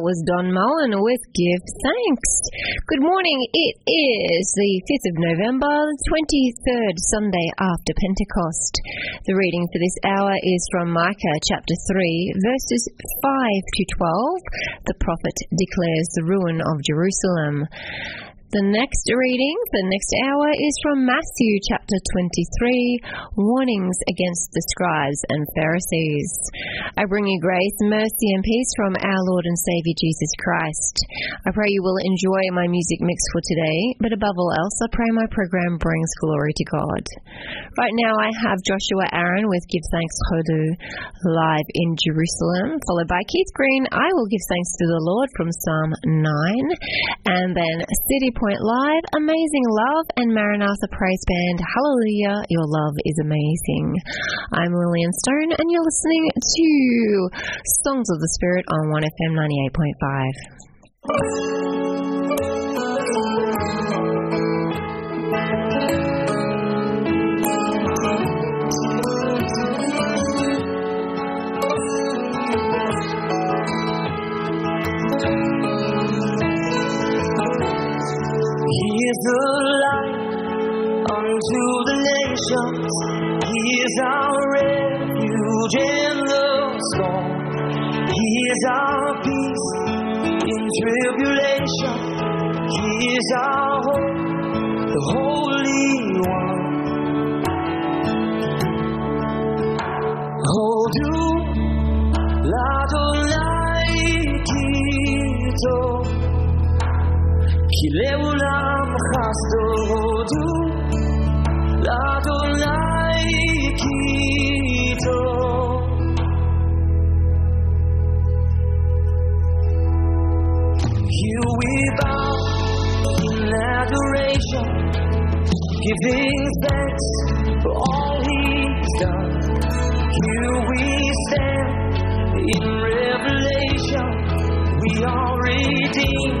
That was Don Moen with Give Thanks. Good morning. It is the 5th of November, the 23rd Sunday after Pentecost. The reading for this hour is from Micah chapter 3, verses 5 to 12. The prophet declares the ruin of Jerusalem. The next reading, the next hour, is from Matthew chapter 23, warnings against the scribes and Pharisees. I bring you grace, mercy, and peace from our Lord and Savior Jesus Christ. I pray you will enjoy my music mix for today, but above all else, I pray my program brings glory to God. Right now, I have Joshua Aaron with Give Thanks Hodu live in Jerusalem, followed by Keith Green. I will give thanks to the Lord from Psalm 9, and then City Point Live, Amazing Love, and Maranatha Praise Band, Hallelujah, Your Love is Amazing. I'm Lillian Stone, and you're listening to Songs of the Spirit on 1FM 98.5. He is the light unto the nations. He is our refuge in the storm. He is our peace in tribulation. He is our hope, the Holy One. Oh, la do la כי לעולם חסדו הודו, לאדוני הכיתו. Here we bow in adoration, giving thanks for all He's done. Here we stand in revelation, we are redeemed.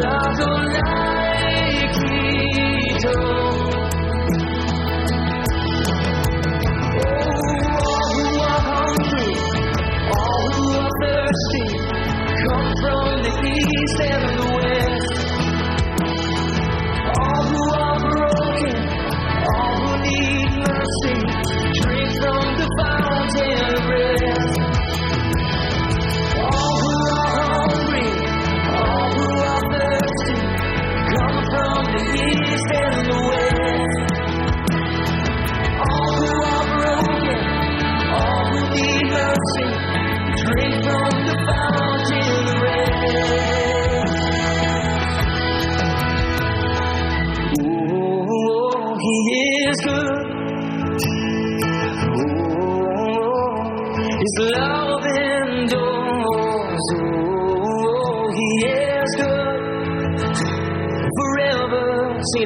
Love don't like it.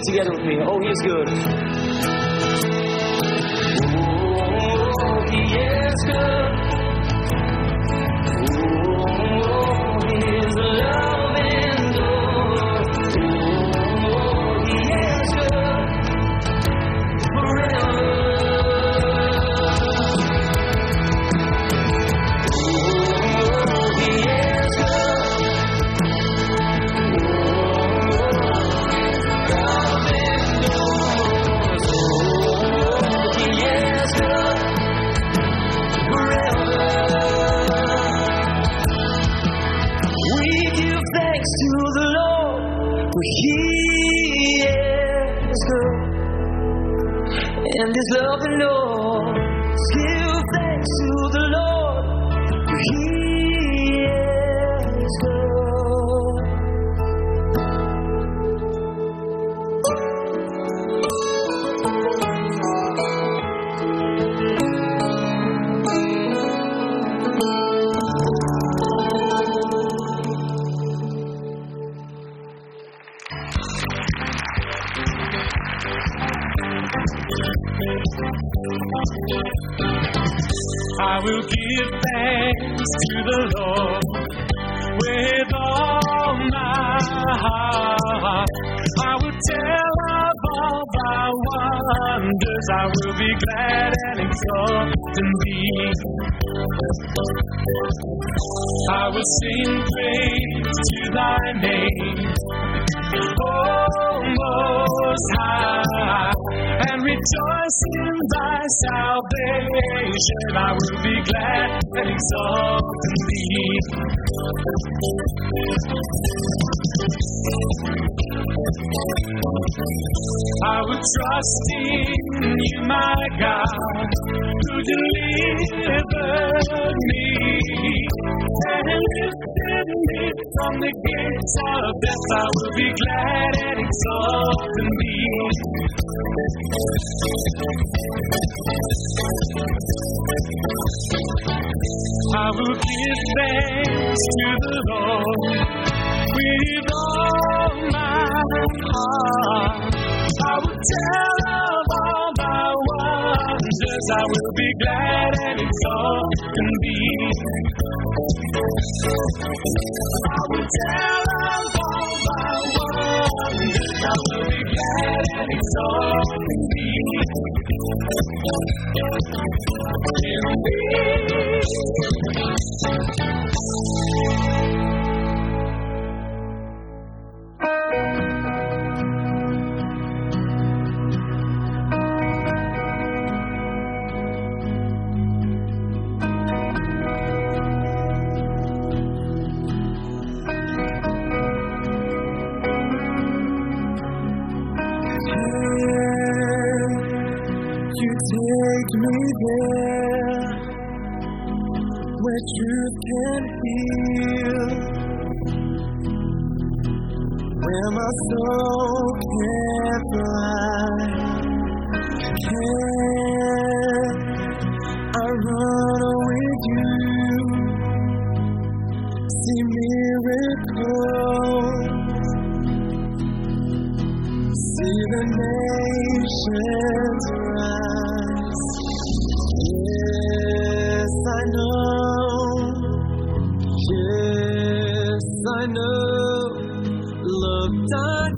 together with me. Oh, he's good. I would trust in I know. Yes, I know. Love died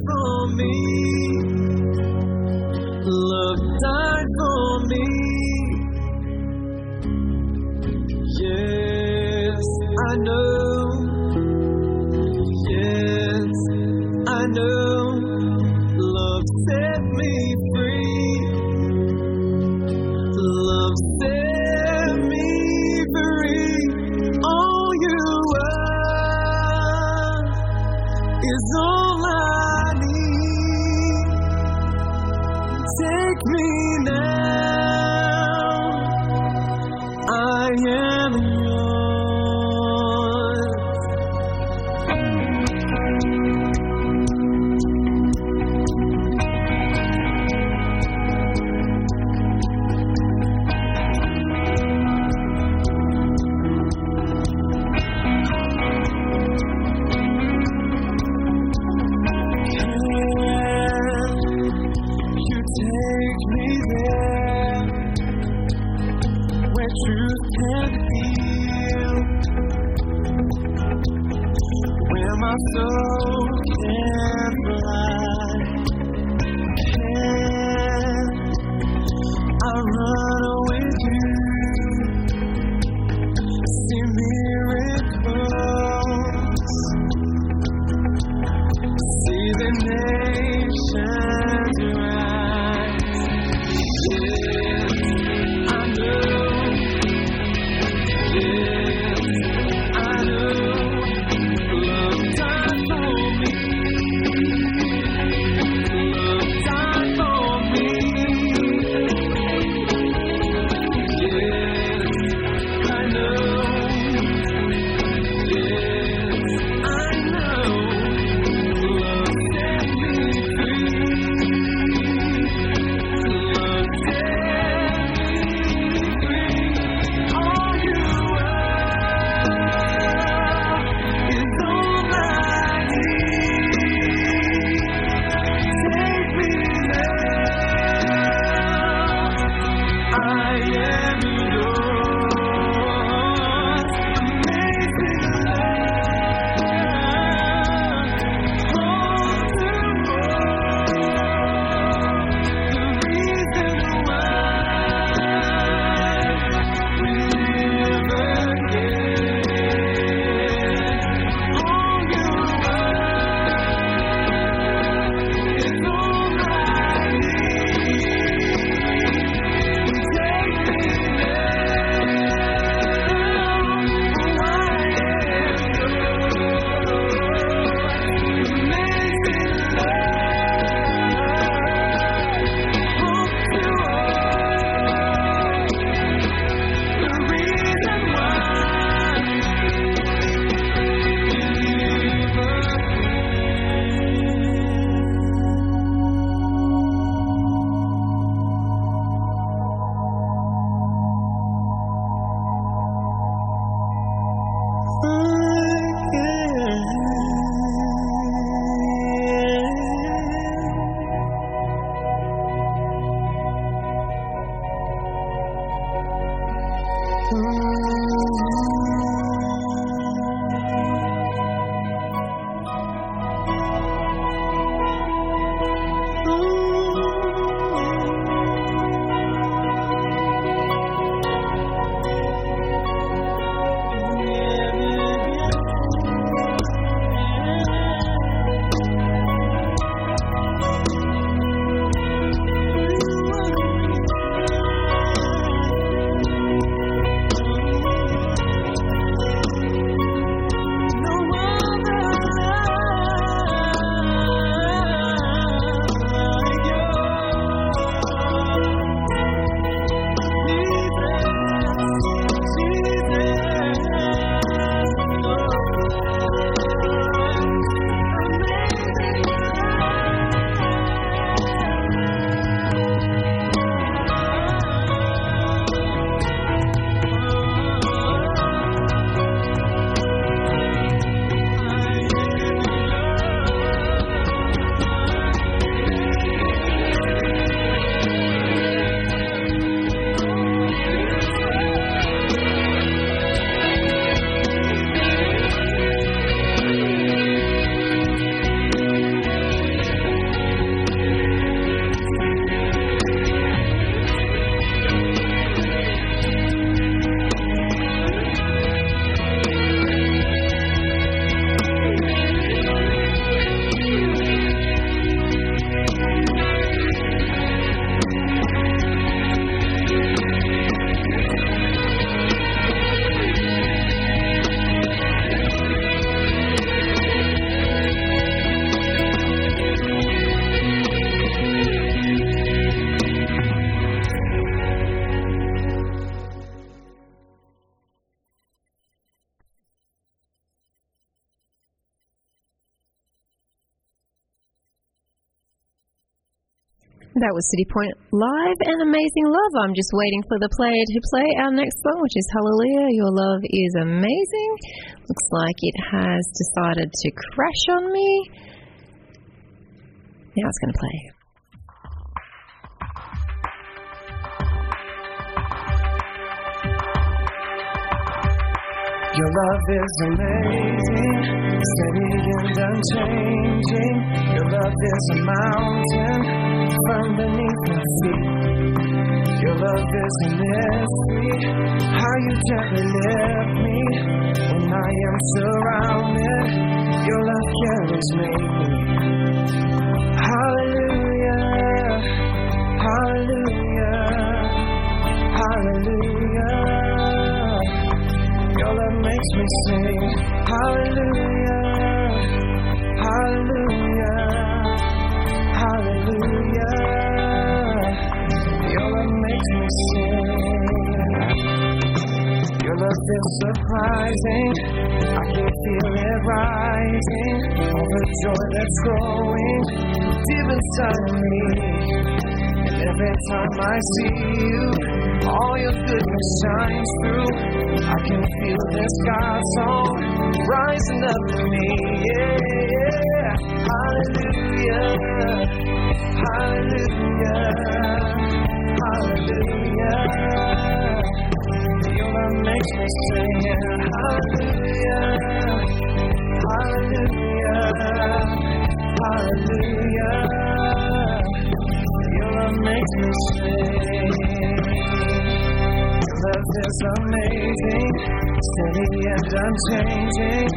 That was City Point Live and Amazing Love. I'm just waiting for the player to play our next song, which is Hallelujah. Your love is amazing. Looks like it has decided to crash on me. Now it's going to play. Love is amazing, steady and unchanging. Your love is a mountain from beneath my feet. Your love is a mystery, how you gently lift me when I am surrounded. Your love carries me. Hallelujah, hallelujah, hallelujah. Your love makes me sing Hallelujah, Hallelujah, Hallelujah. Your love makes me sing. Your love is surprising. I can feel it rising. All the joy that's growing deep inside of me. And every time I see you, all your goodness shines through. I can feel this God song rising up in me. Yeah, yeah. Hallelujah, hallelujah, hallelujah. Love makes me sing. Hallelujah, unchanging.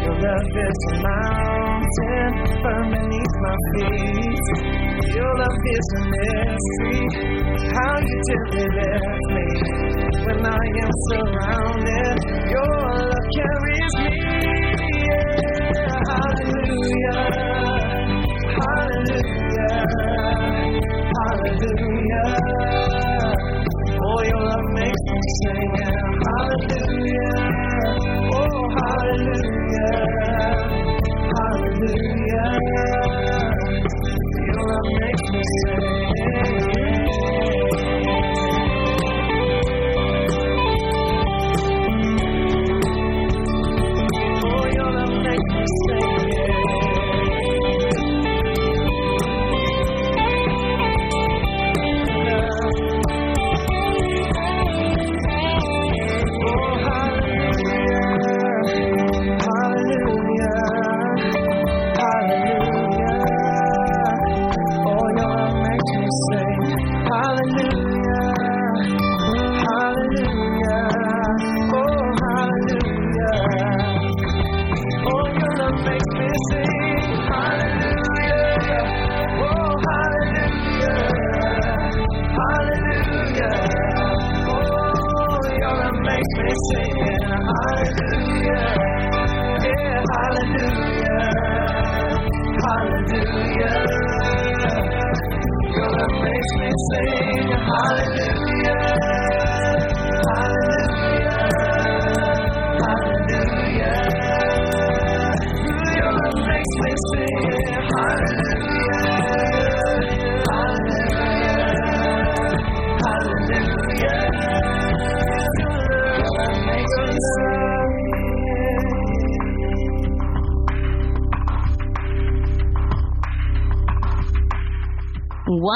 Your love is a mountain firm beneath my feet. Your love is a mystery, how you gently lift me when I am surrounded. Your love carries me. Yeah. Hallelujah, hallelujah. Hallelujah. Oh, your love makes me sing.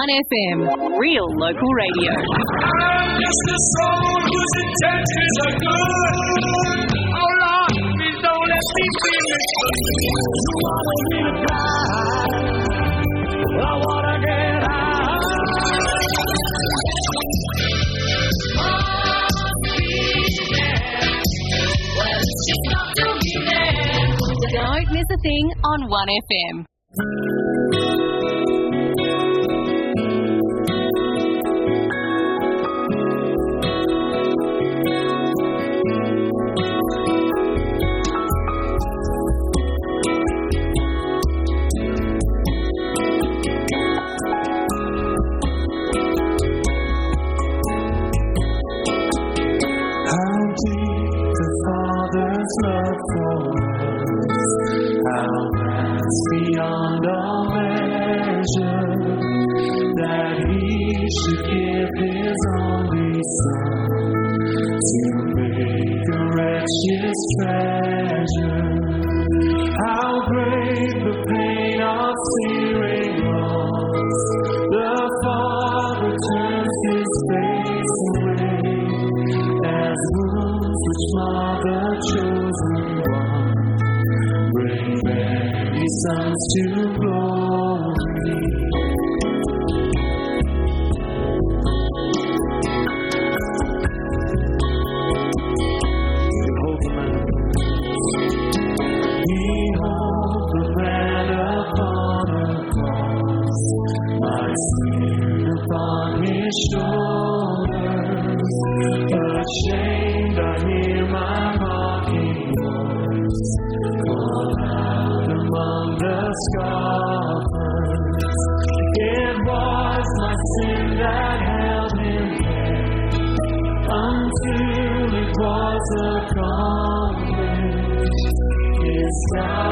One FM, real local radio. I'm soul whose intentions are good. Oh Lord, please don't let me be misunderstood. You want me to cry? I wanna get out. Don't miss a thing on 1FM. sons to glory. sky.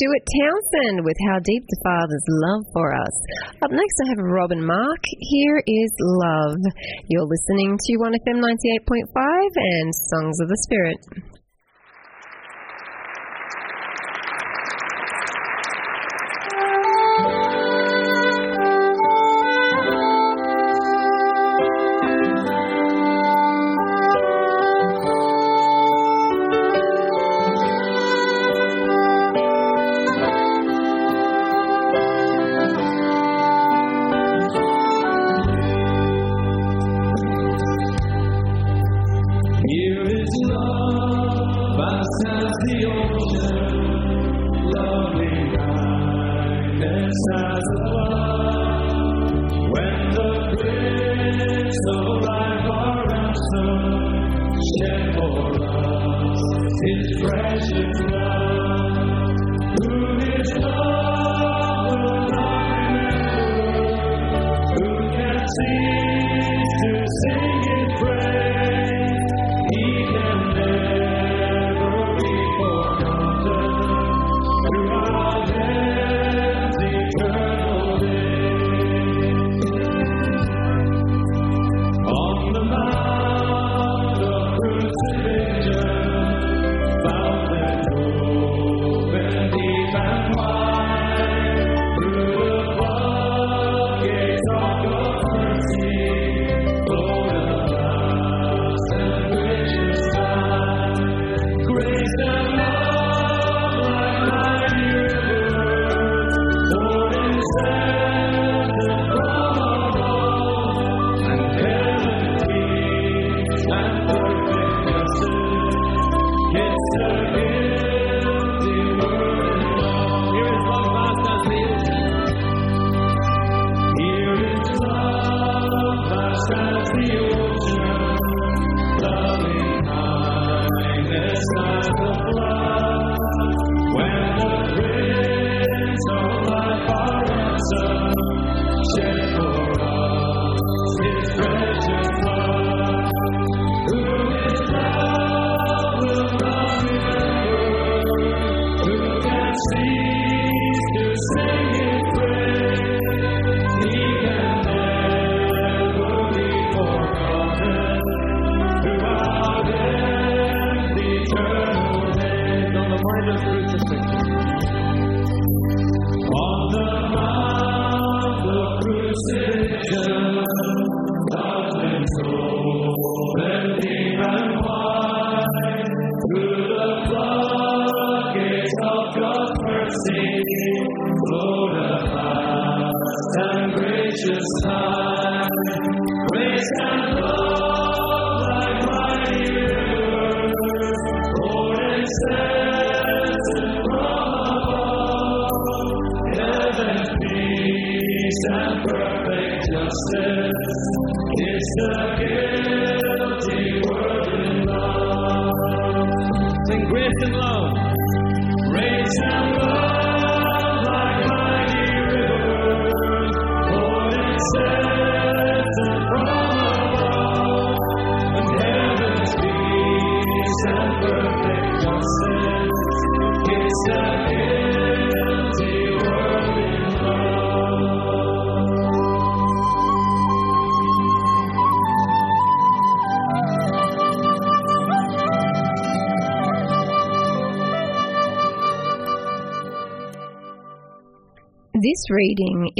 Stuart Townend with How Deep the Father's Love for Us. Up next, I have Robin Mark. Here is Love. You're listening to 1FM 98.5 and Songs of the Spirit. as the ocean, loving kindness. When the are answered, shed for us His precious love.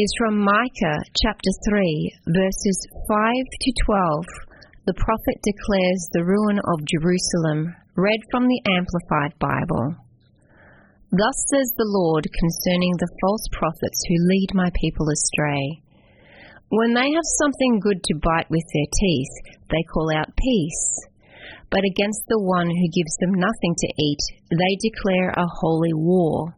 Is from Micah chapter 3, verses 5 to 12. The prophet declares the ruin of Jerusalem, read from the Amplified Bible. Thus says the Lord concerning the false prophets who lead my people astray. When they have something good to bite with their teeth, they call out peace. But against the one who gives them nothing to eat, they declare a holy war.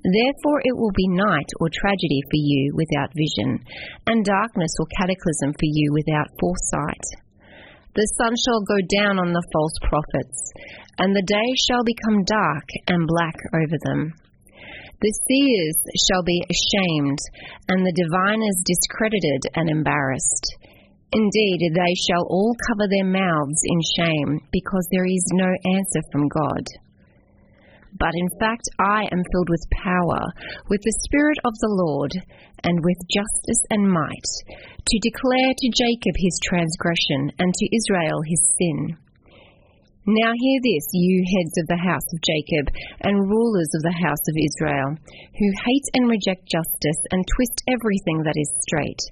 Therefore it will be night or tragedy for you without vision, and darkness or cataclysm for you without foresight. The sun shall go down on the false prophets, and the day shall become dark and black over them. The seers shall be ashamed, and the diviners discredited and embarrassed. Indeed, they shall all cover their mouths in shame, because there is no answer from God but in fact I am filled with power, with the Spirit of the Lord, and with justice and might, to declare to Jacob his transgression, and to Israel his sin. Now hear this, you heads of the house of Jacob, and rulers of the house of Israel, who hate and reject justice, and twist everything that is straight.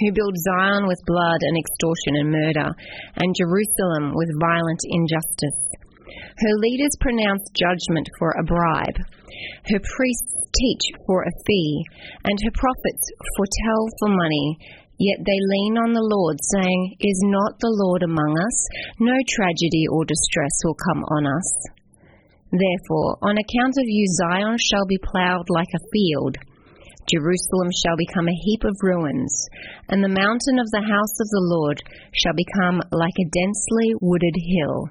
Who build Zion with blood and extortion and murder, and Jerusalem with violent injustice. Her leaders pronounce judgment for a bribe. Her priests teach for a fee, and her prophets foretell for money. Yet they lean on the Lord, saying, Is not the Lord among us? No tragedy or distress will come on us. Therefore, on account of you, Zion shall be plowed like a field. Jerusalem shall become a heap of ruins, and the mountain of the house of the Lord shall become like a densely wooded hill.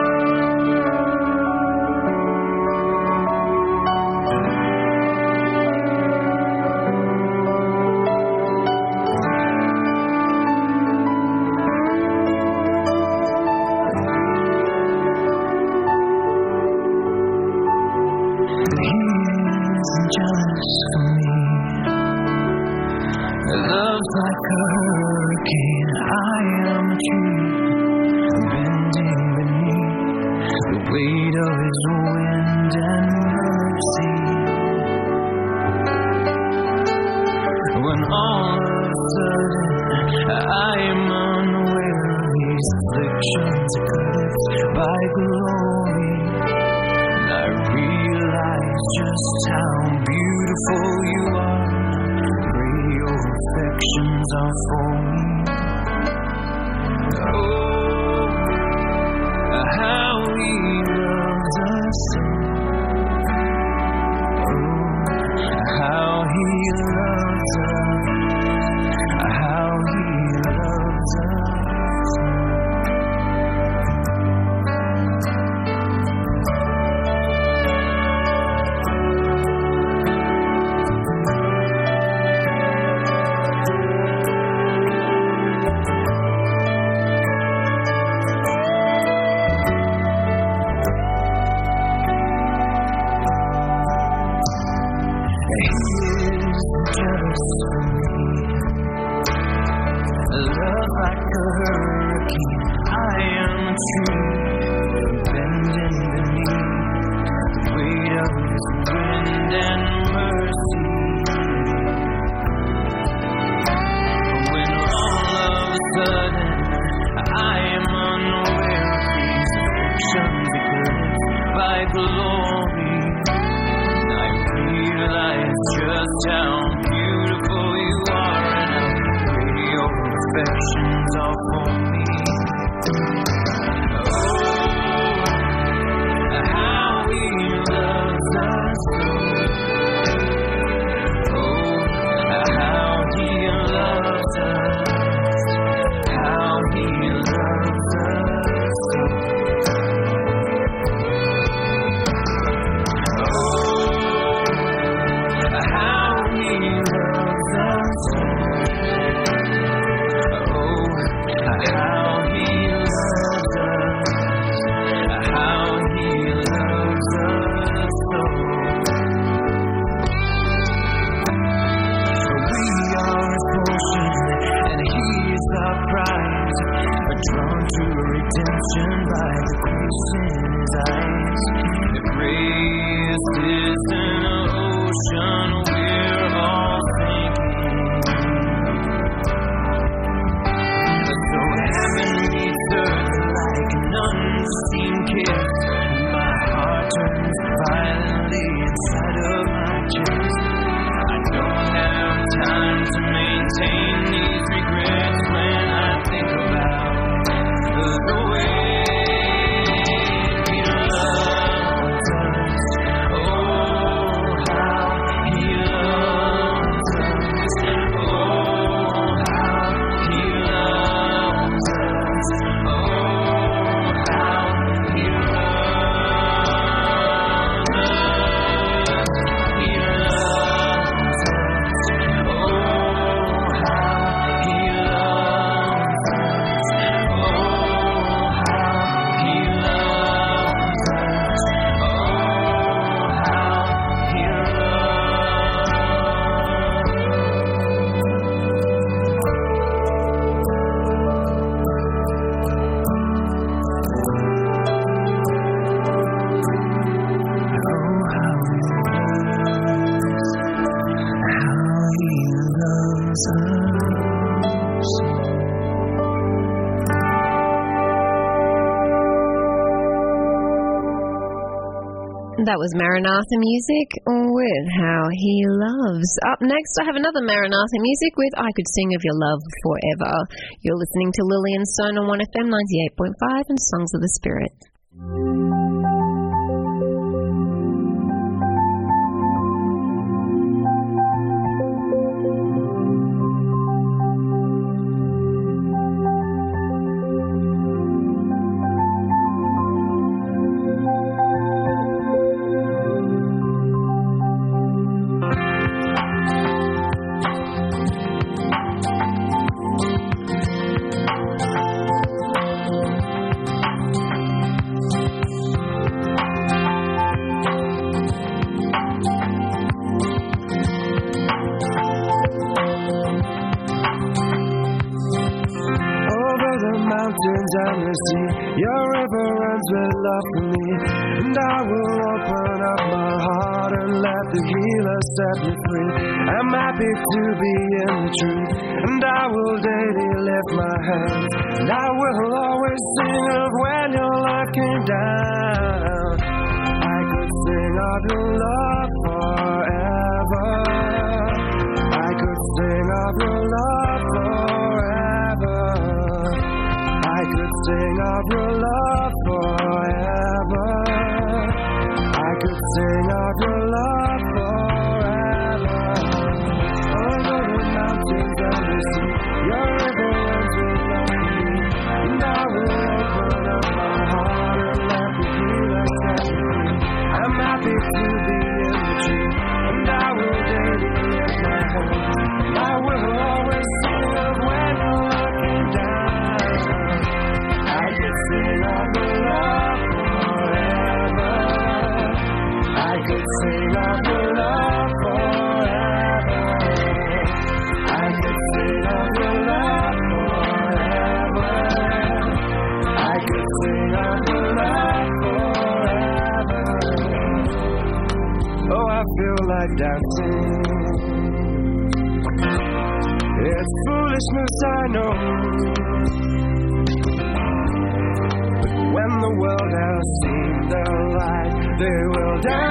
that was Maranatha music with How He Loves. Up next, I have another Maranatha music with I Could Sing of Your Love Forever. You're listening to Lillian Stone on 1FM 98.5 and Songs of the Spirit. like dancing. It's foolishness, I know. But when the world has seen the light, they will dance.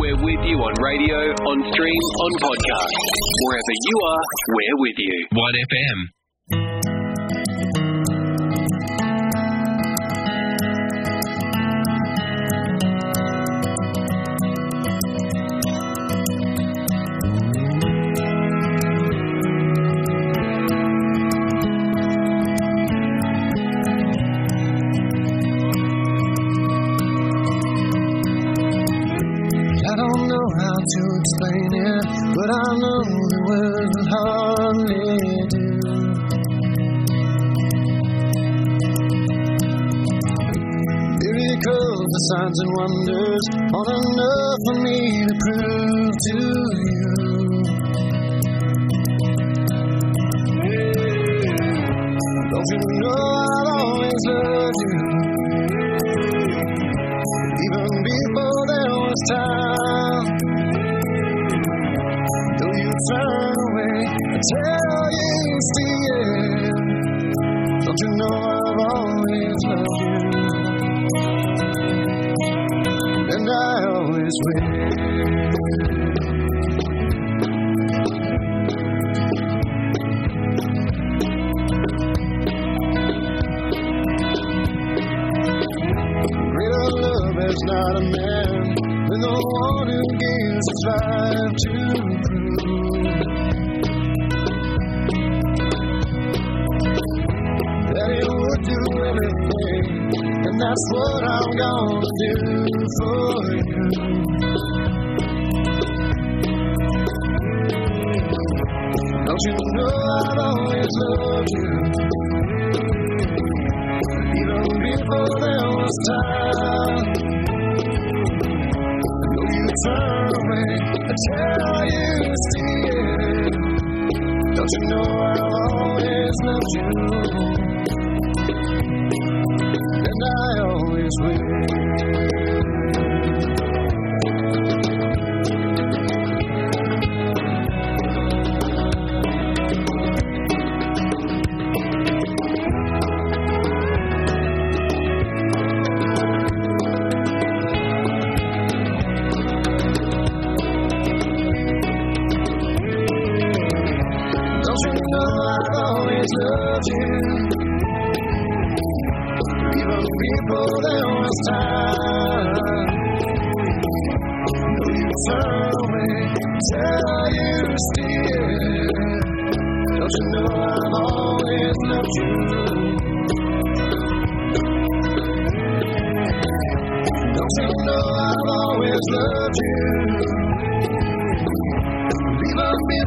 We're with you on radio, on stream, on podcast. Wherever you are, we're with you. 1FM.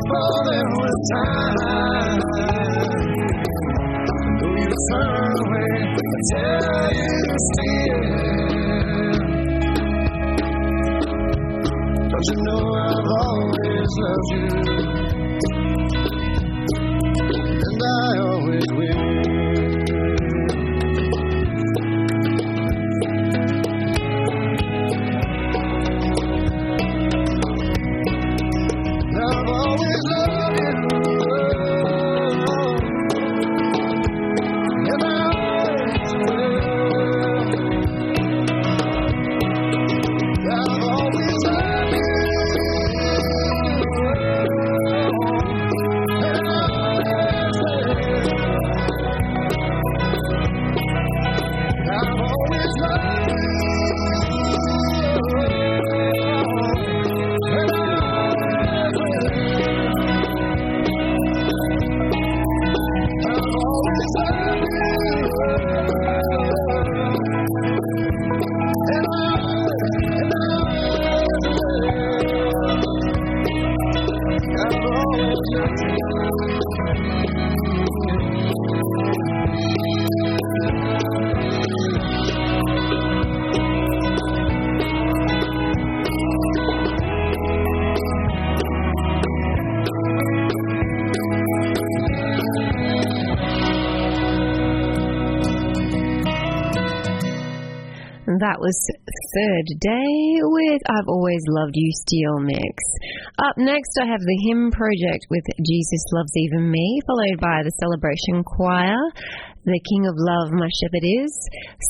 Was time. You turn away, tell you still. Don't you know I've always loved you? Was Third Day with I've Always Loved You Steel Mix. Up next, I have the Hymn Project with Jesus Loves Even Me, followed by the Celebration Choir, The King of Love, My Shepherd Is,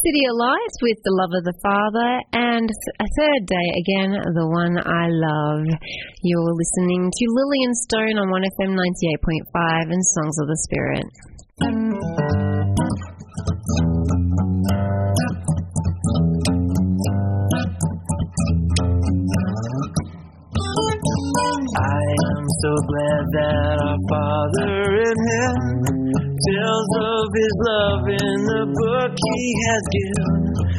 CityAlight with The Love of the Father, and a third day again, The One I Love. You're listening to Lillian Stone on 1FM 98.5 and Songs of the Spirit. So glad that our Father in heaven tells of His love in the book He has given.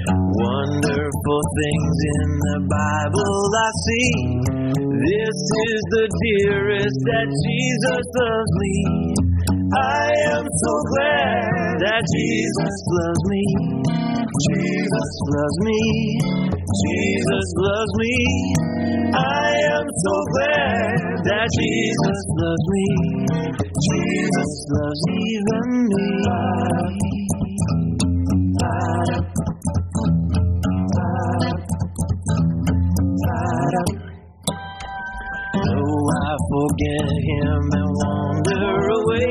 Wonderful things in the Bible I see. This is the dearest that Jesus loves me. I am so glad that Jesus loves me. Jesus loves me. Jesus loves me. I am so glad that Jesus loves me. Jesus loves even me. Though I forget him and wander away,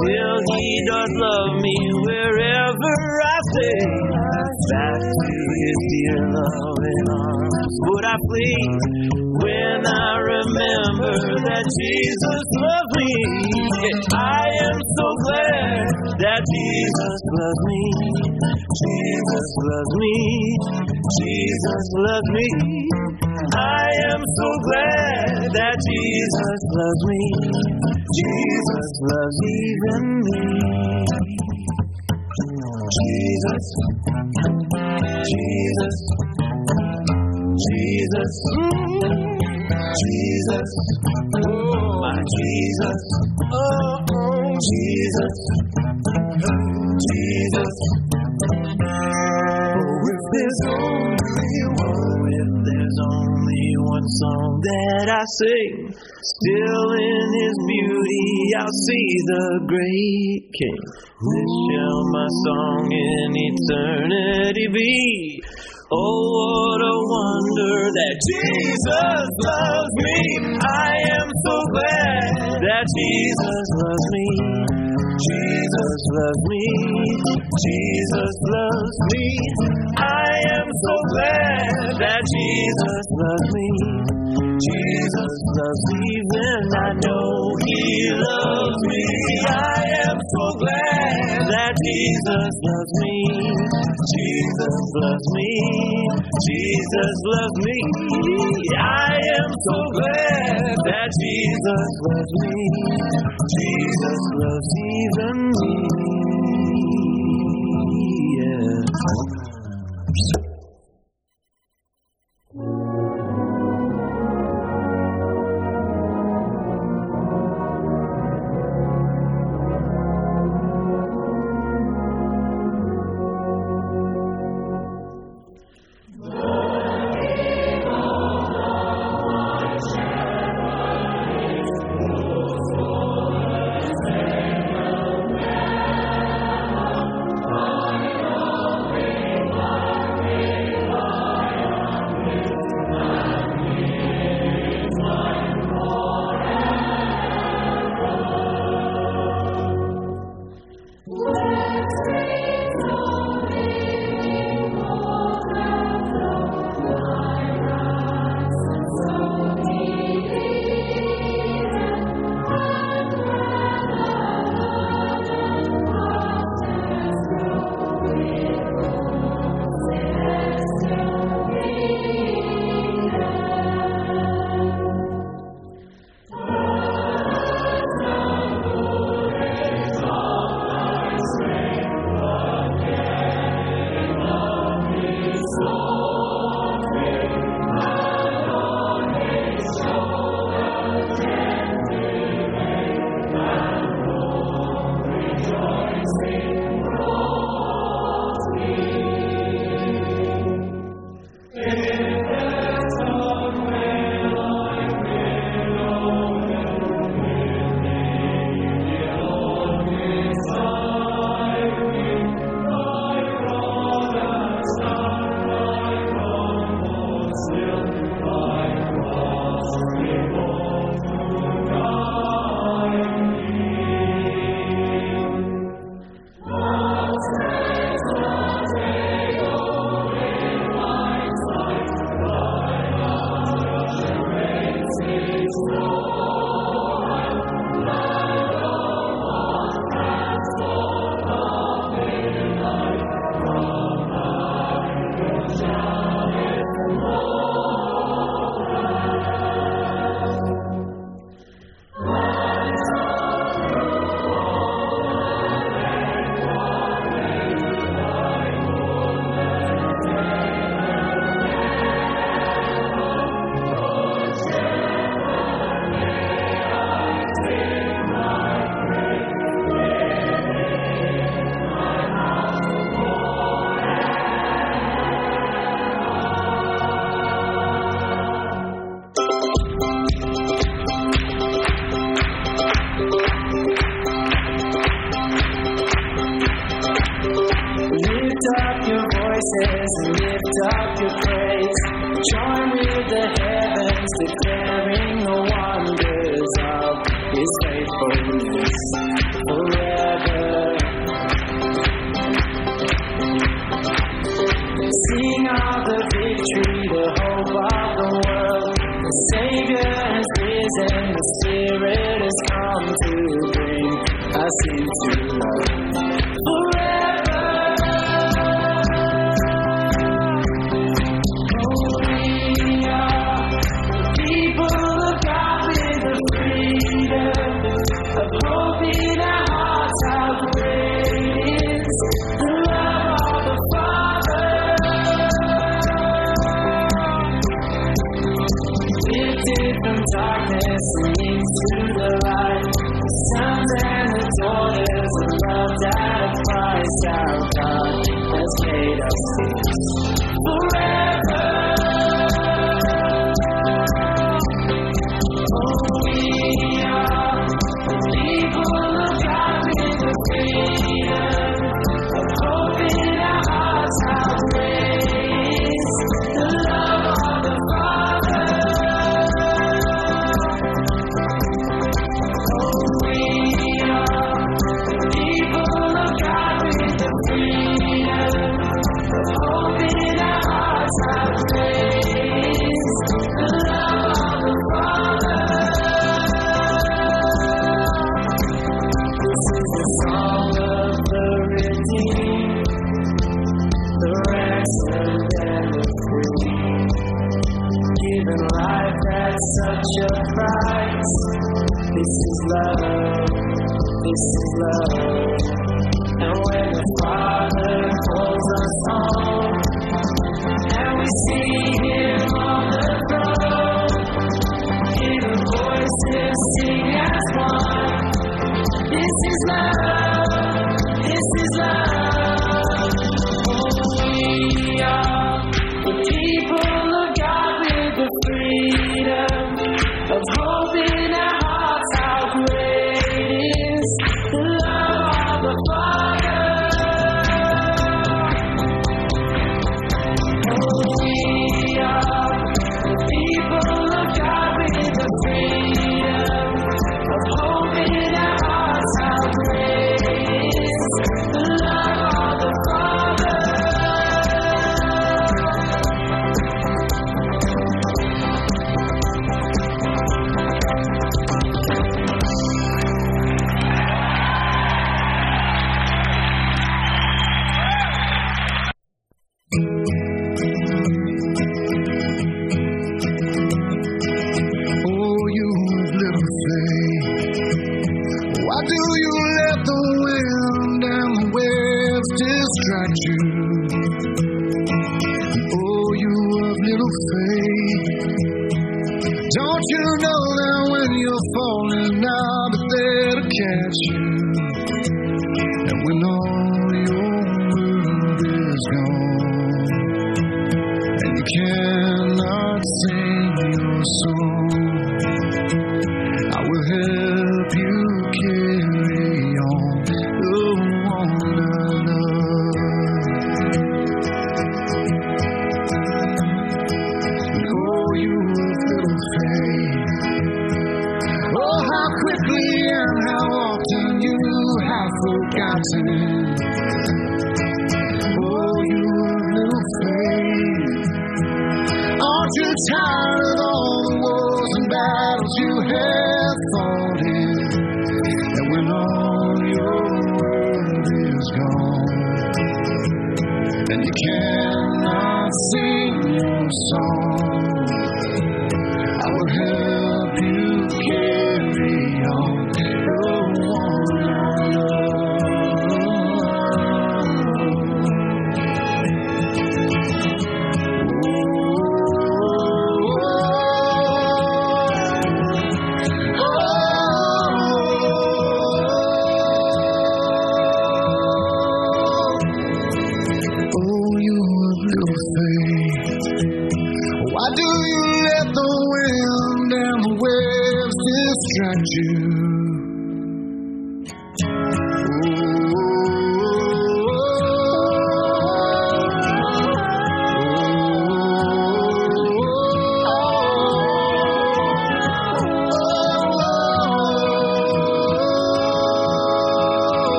still he does love me wherever I stay. Back to his dear loving arms would I flee when I remember that Jesus loves me. I am so glad that Jesus loves me. Jesus loves me. Jesus loves me. I am so glad that Jesus loves me. Jesus loves even me. Jesus, Jesus, Jesus, Jesus, oh my Jesus, oh, oh Jesus, Jesus. Oh, if there's only one, there's only one song that I sing, still in His beauty I'll see the great King. This shall my song in eternity be. Oh, what a wonder that Jesus loves me. I am so glad that Jesus loves me. Jesus loves me. Jesus loves me. I am so glad that Jesus loves me. Jesus loves me when I know He loves me. I am so glad that Jesus loves me. Jesus loves me. Jesus loves me. I am so glad that Jesus loves me. Jesus loves even me. Yeah. Lift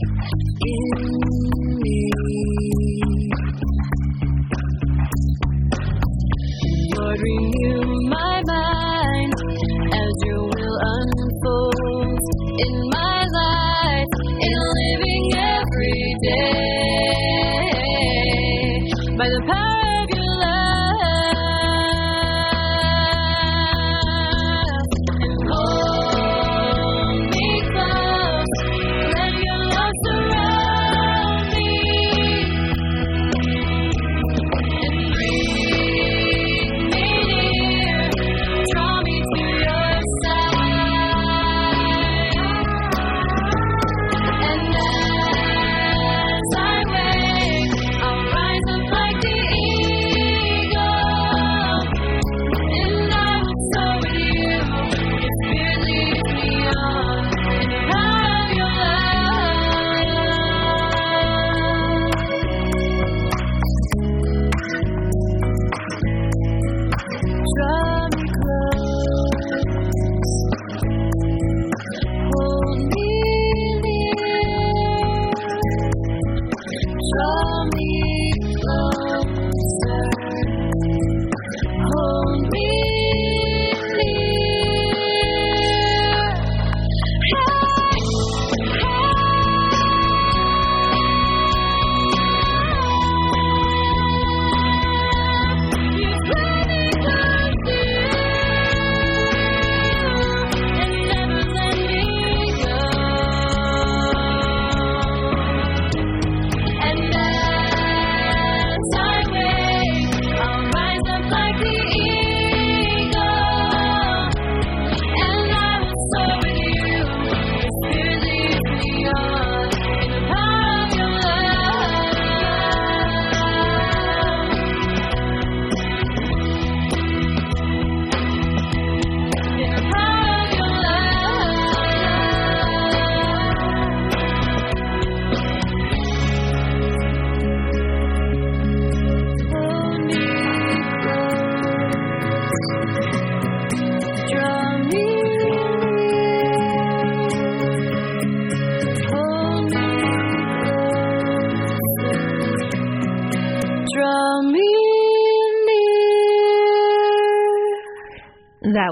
Be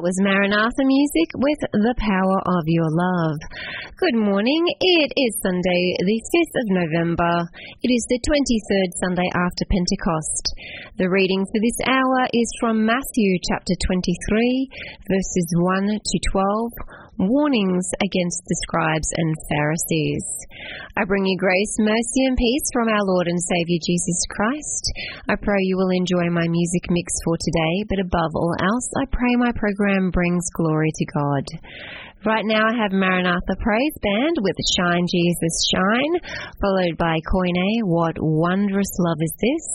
was Maranatha Music with The Power of Your Love. Good morning. It is Sunday, the 5th of November. It is the 23rd Sunday after Pentecost. The reading for this hour is from Matthew chapter 23, verses 1 to 12 warnings against the scribes and Pharisees. I bring you grace, mercy, and peace from our Lord and Savior Jesus Christ. I pray you will enjoy my music mix for today, but above all else, I pray my program brings glory to God. Right now, I have Maranatha Praise Band with Shine Jesus Shine, followed by Koine, What Wondrous Love Is This?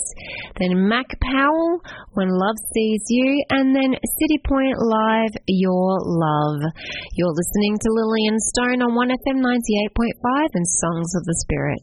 Then Mac Powell, When Love Sees You, and then Citipointe Live, Your Love. You're listening to Lillian Stone on 1FM 98.5 and Songs of the Spirit.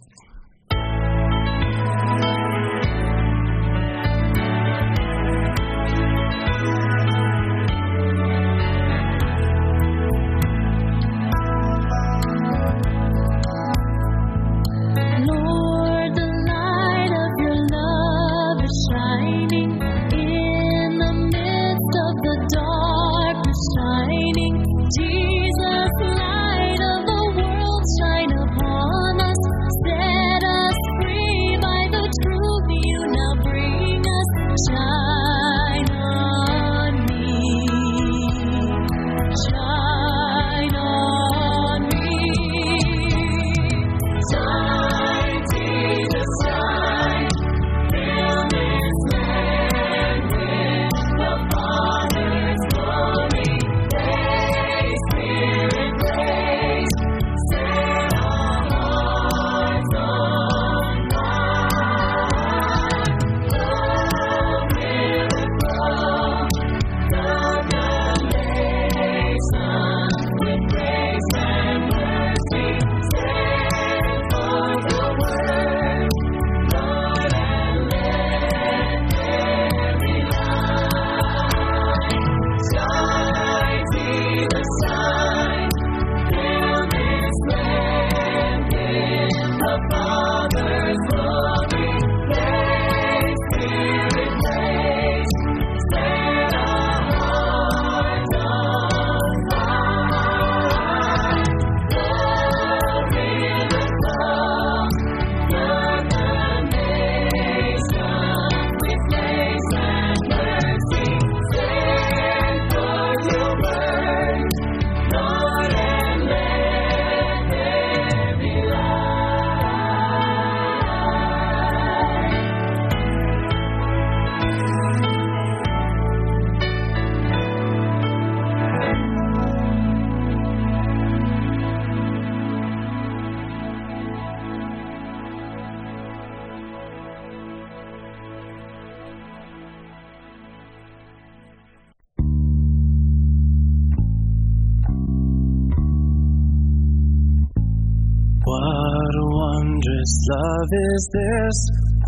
Is this,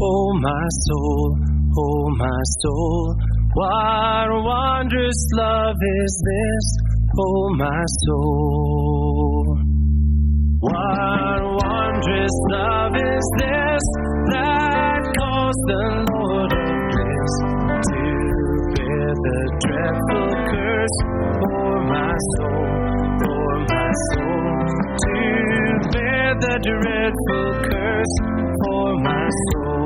oh my soul, oh my soul. What a wondrous love is this, oh my soul. What a wondrous love is this that caused the Lord of bliss to bear the dreadful curse for my soul, the dreadful curse for my soul.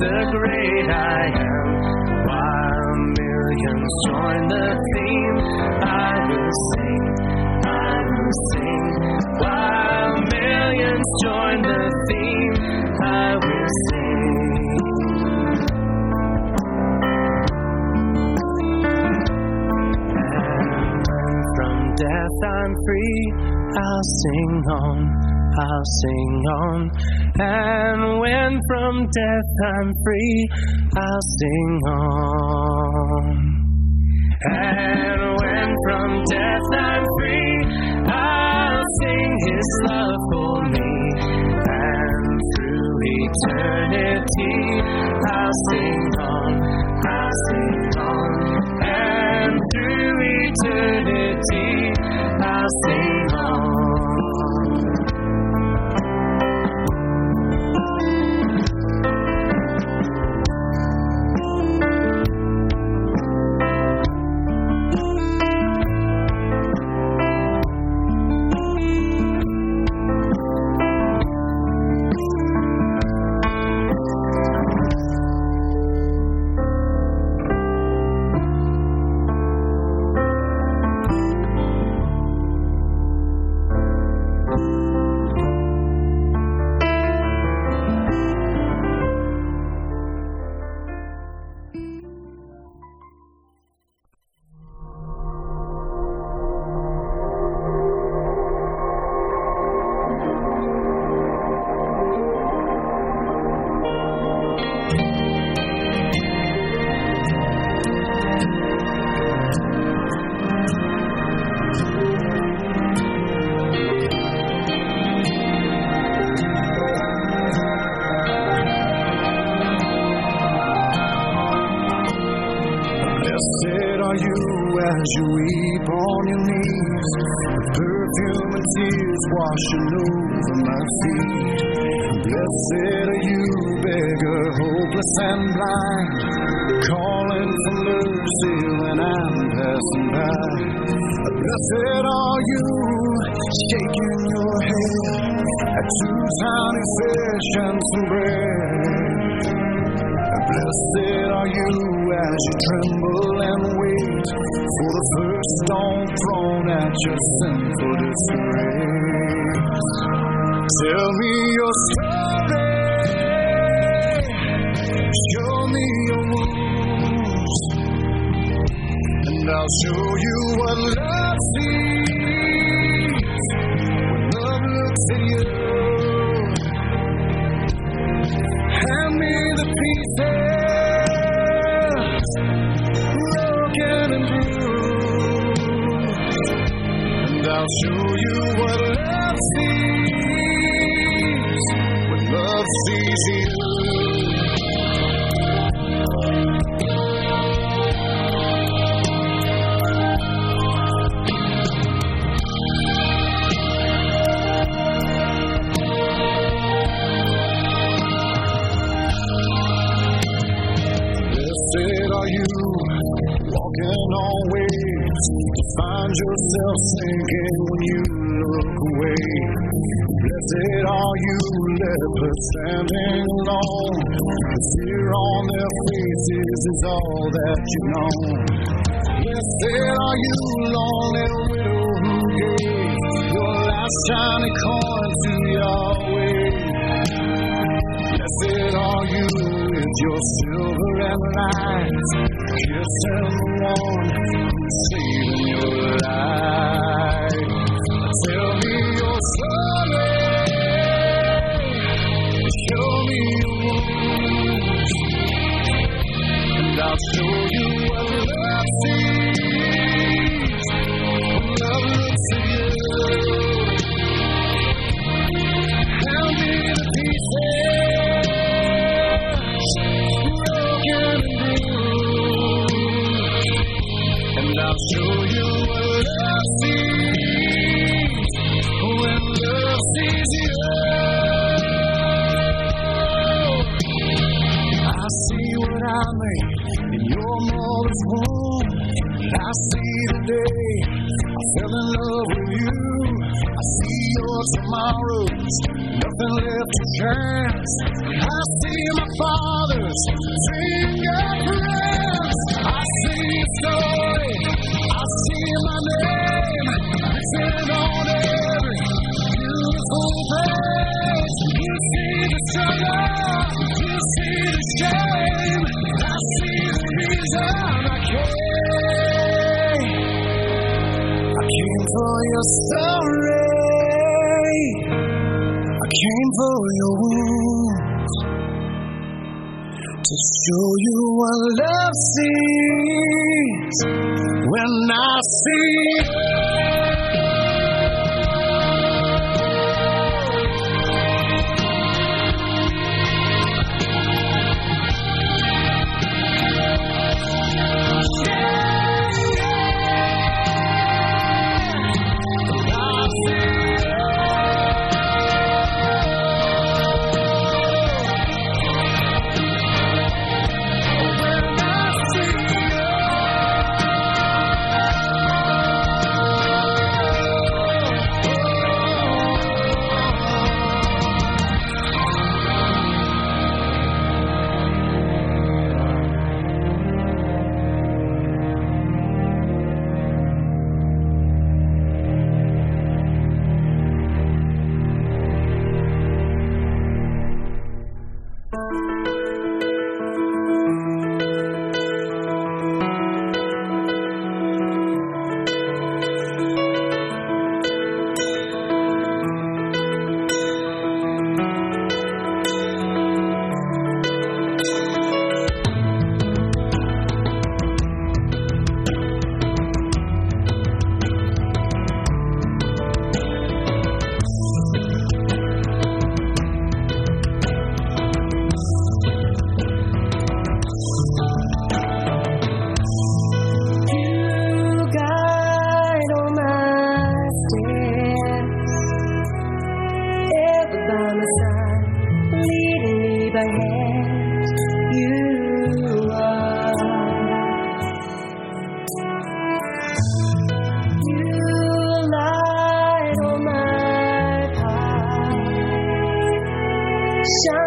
The great I am. While millions join the theme, I will sing, I will sing. While millions join the theme, I will sing. And when from death I'm free, I'll sing on, I'll sing on. And when from death I'm free, I'll sing on. And when from death I'm free, I'll sing his love for me. And through eternity, I'll sing on, I'll sing on. And through eternity, I'll sing on. Blessed are you, lepers standing alone. The fear on their faces is all that you know. Blessed are you, lonely widow who gave your last shiny coin to Yahweh. Blessed are you with your silver and light, kissing the one who's saving and I'll show you what love sees. Love the pieces, broken and bruised, and I'll show you what love sees tomorrows, nothing left to chance. I see my father's fingerprints. I see a story. I see my name written on every beautiful face. You see the struggle. You see the shame. I see the reason I came. I came for your story. to show you what love sees when I see. shine.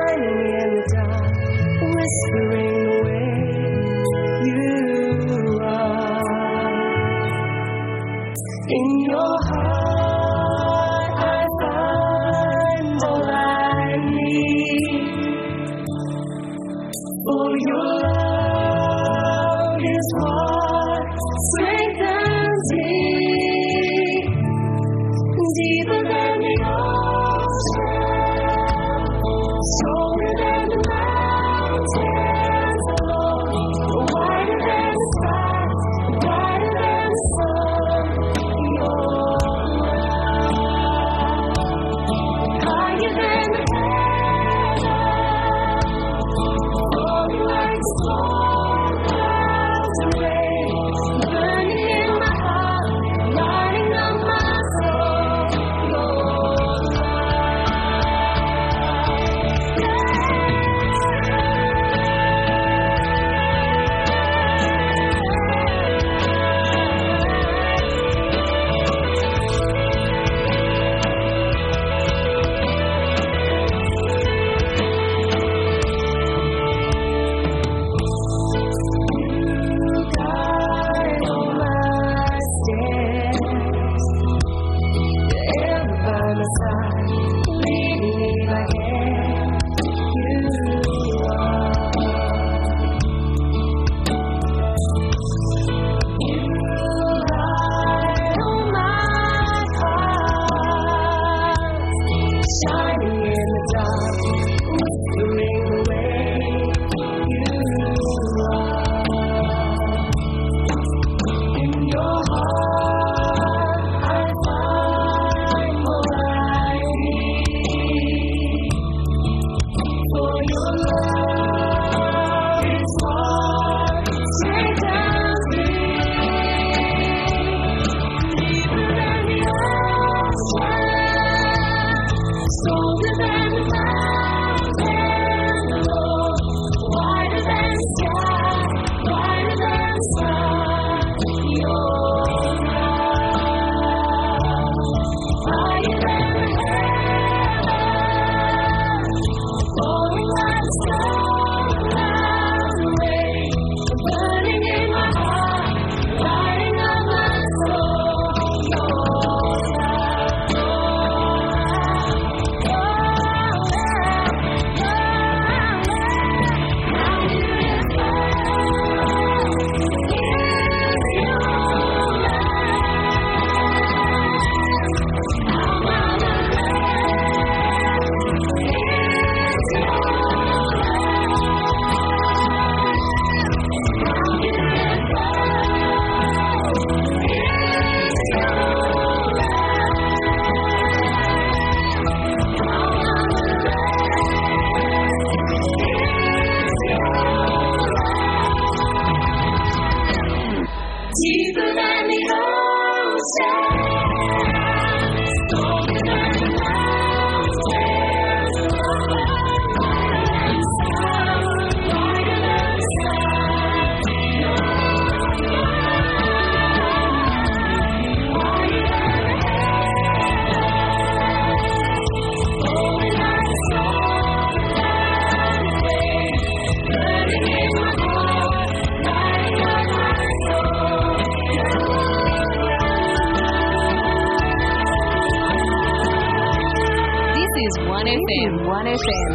FM.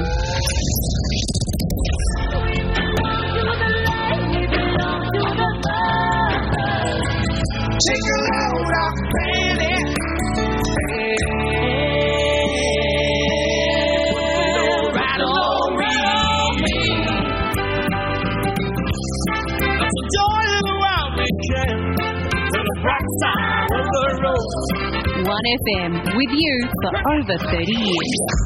Take a load off. One FM with you for over 30 years.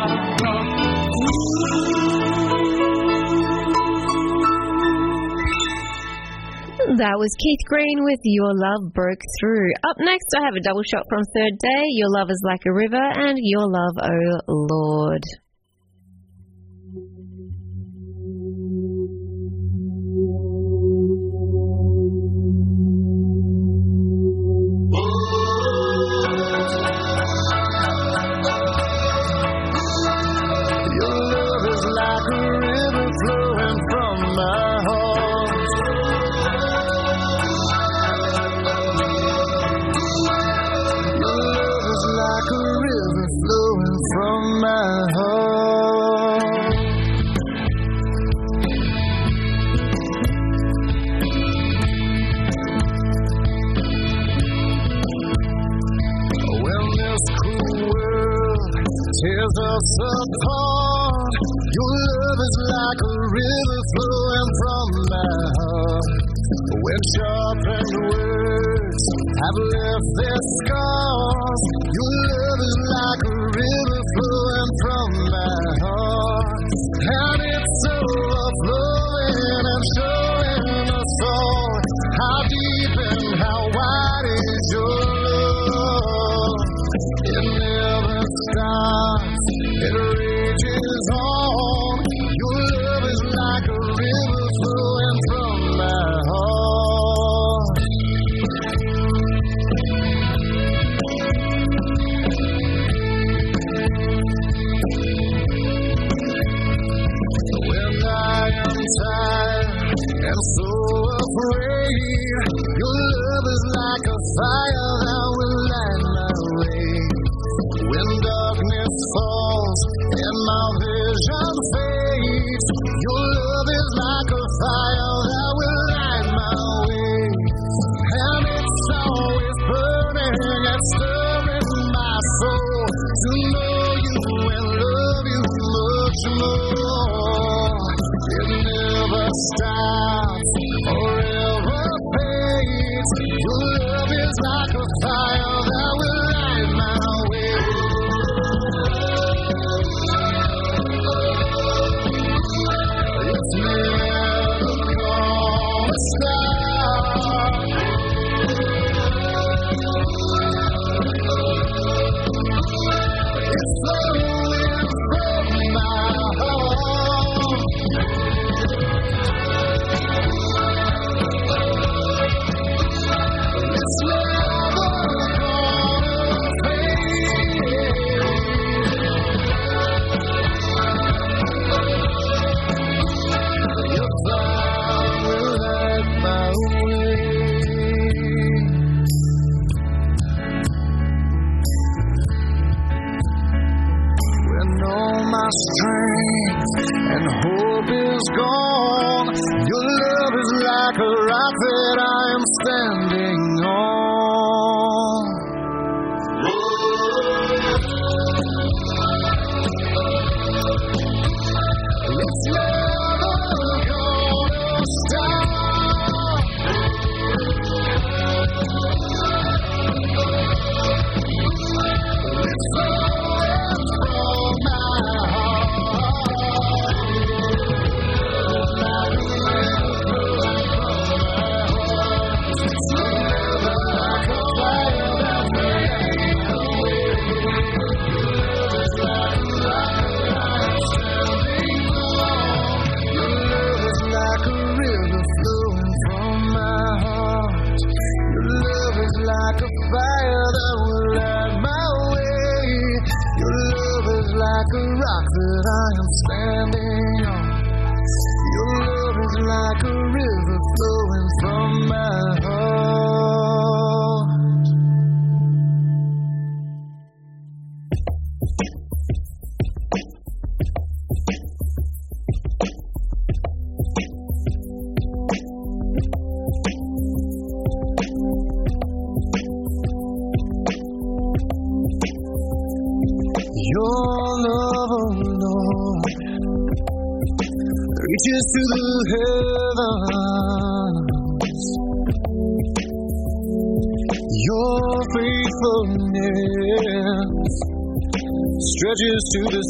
that was Keith Green with Your Love Broke Through. Up next, I have a double shot from Third Day, Your Love is Like a River, and Your Love, Oh Lord. river flowing from my heart. When sharpened words have left their to the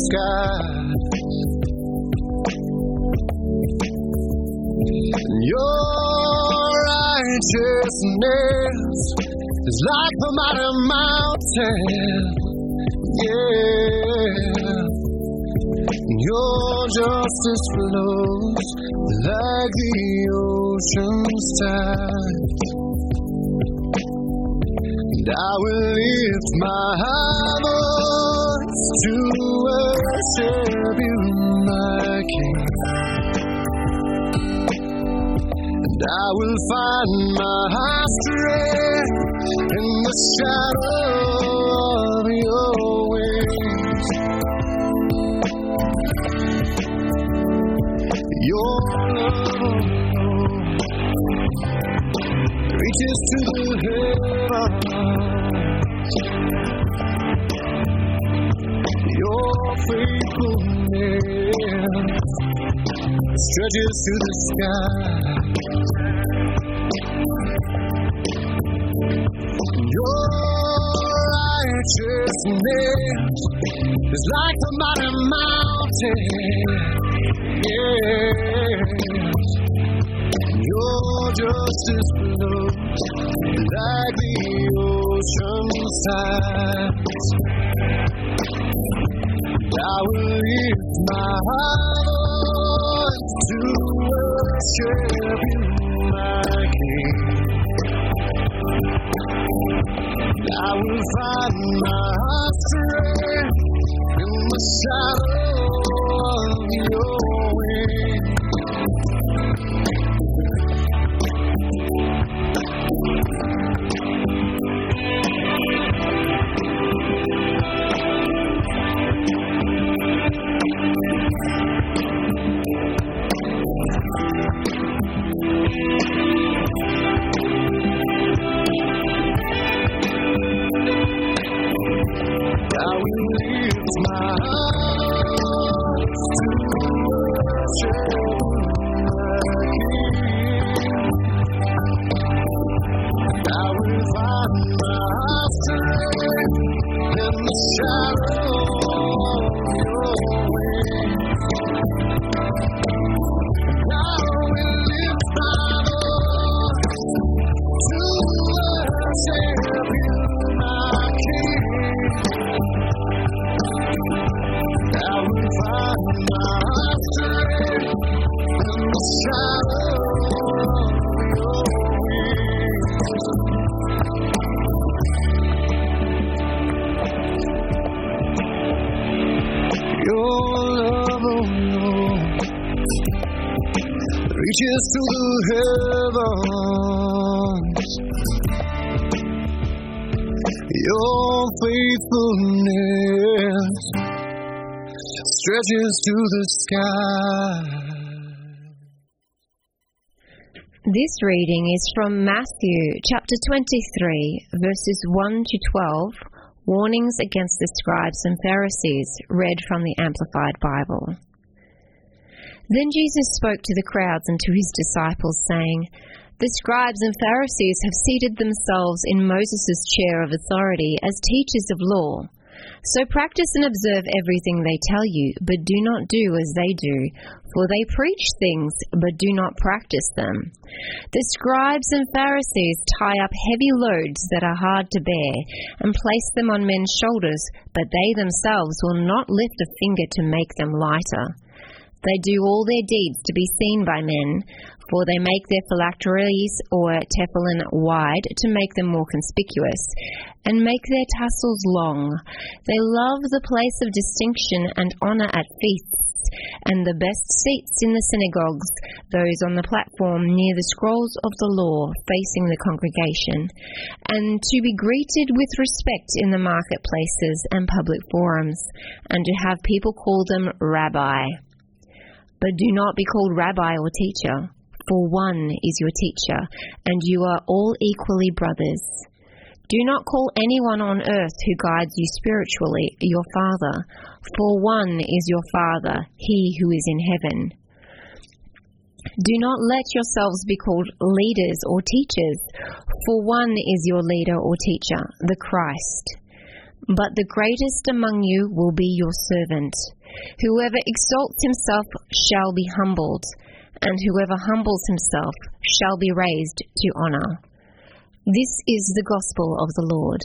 find my strength in the shadow of your wings. Your love reaches to the heavens. Your faithfulness stretches to the sky. Righteousness is like the mighty mountain. Yes. Your justice flows to the sky. This reading is from Matthew chapter 23, verses 1 to 12, warnings against the scribes and Pharisees, read from the Amplified Bible. Then Jesus spoke to the crowds and to his disciples, saying, The scribes and Pharisees have seated themselves in Moses' chair of authority as teachers of law. So practice and observe everything they tell you, but do not do as they do, for they preach things, but do not practice them. The scribes and Pharisees tie up heavy loads that are hard to bear and place them on men's shoulders, but they themselves will not lift a finger to make them lighter. They do all their deeds to be seen by men, for they make their phylacteries or tefillin wide to make them more conspicuous, and make their tassels long. They love the place of distinction and honor at feasts, and the best seats in the synagogues, those on the platform near the scrolls of the law facing the congregation, and to be greeted with respect in the marketplaces and public forums, and to have people call them rabbi. But do not be called rabbi or teacher, for one is your teacher, and you are all equally brothers. Do not call anyone on earth who guides you spiritually your Father, for one is your Father, he who is in heaven. Do not let yourselves be called leaders or teachers, for one is your leader or teacher, the Christ. But the greatest among you will be your servant. Whoever exalts himself shall be humbled, and whoever humbles himself shall be raised to honor. This is the gospel of the Lord.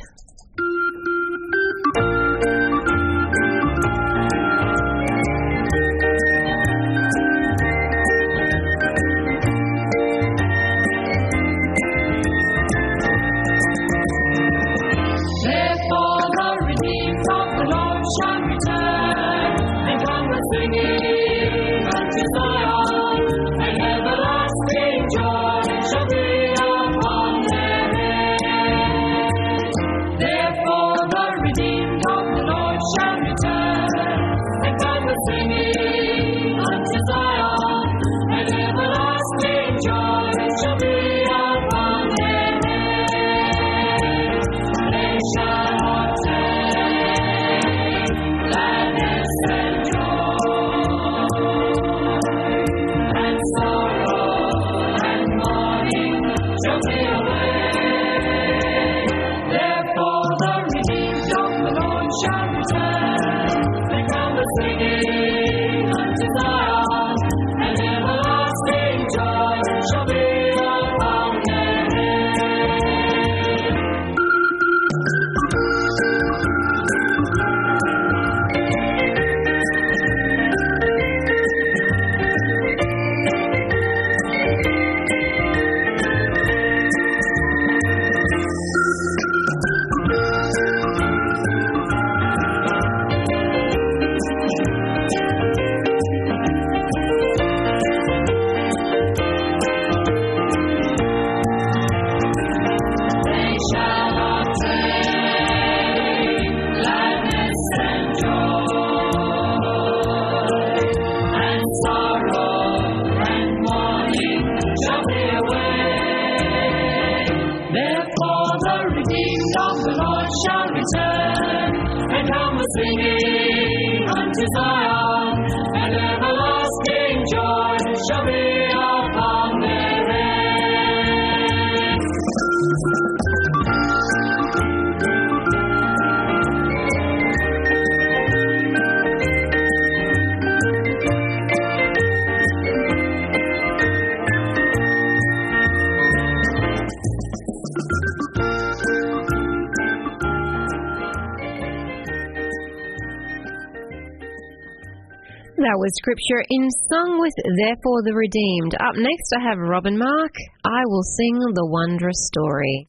Scripture in Song with Therefore the Redeemed. Up next, I have Robin Mark. I will sing the wondrous story.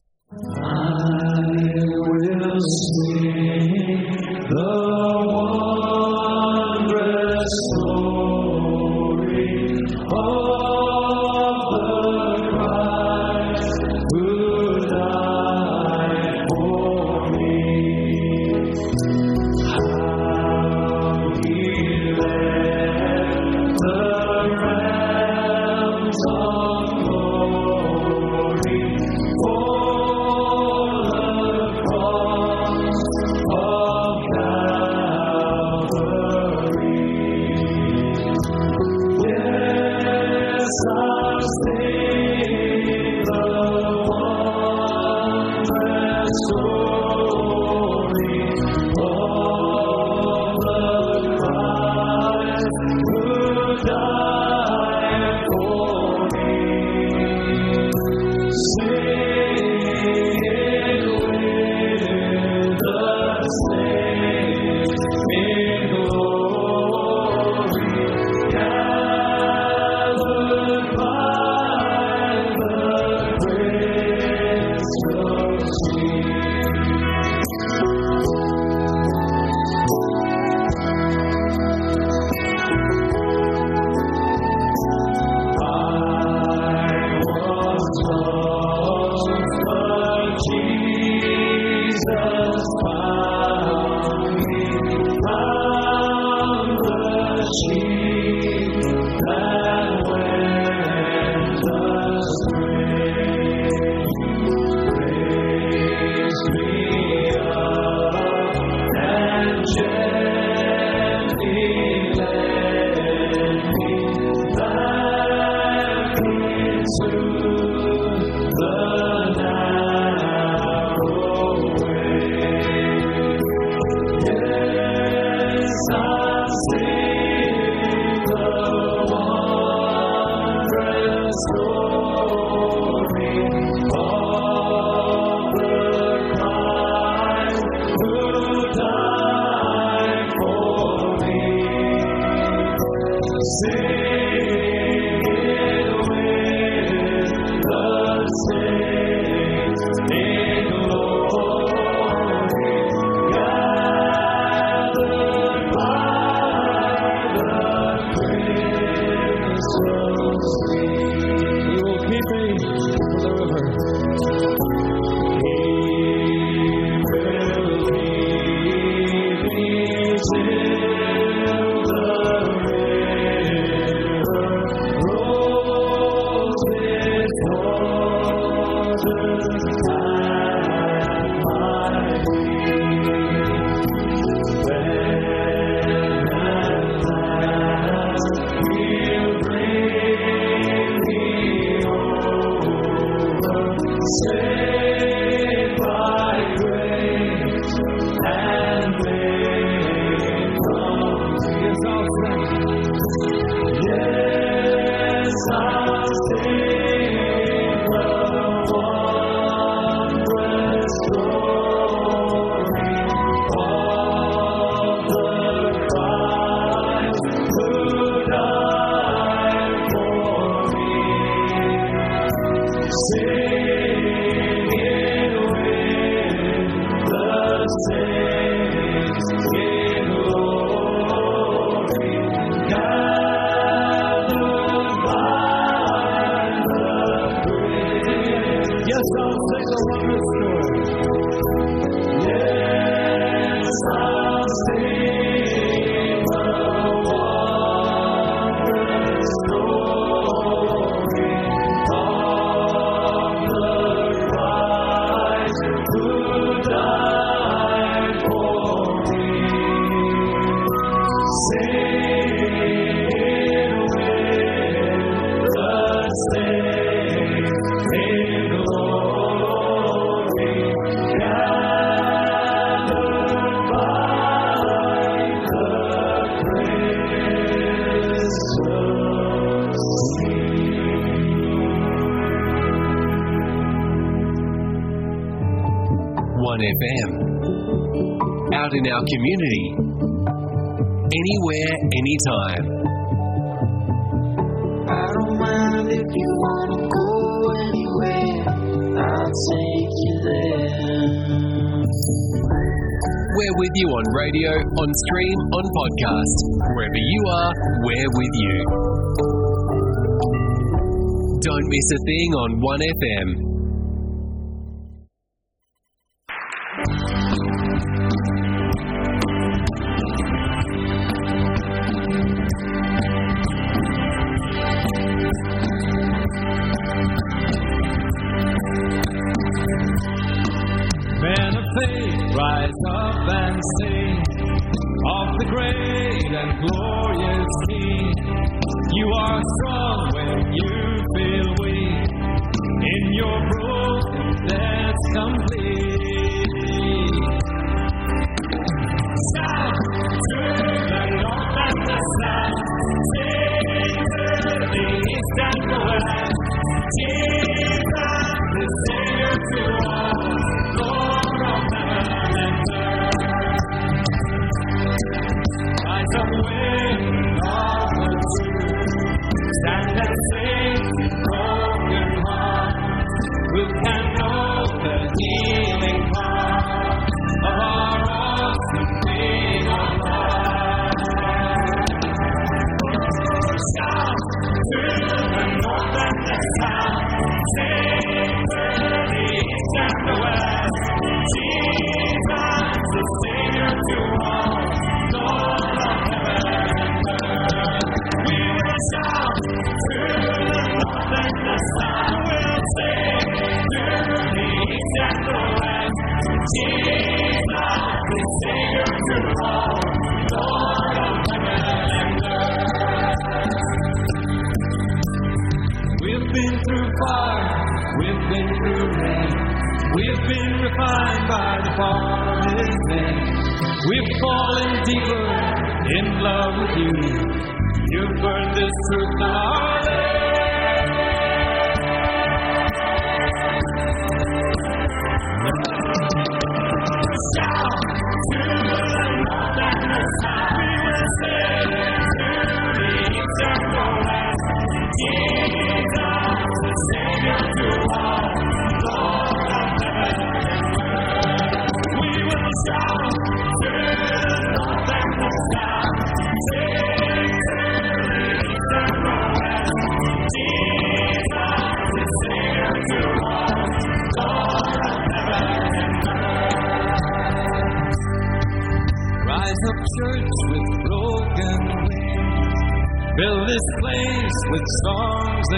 Teresa Thing on 1FM.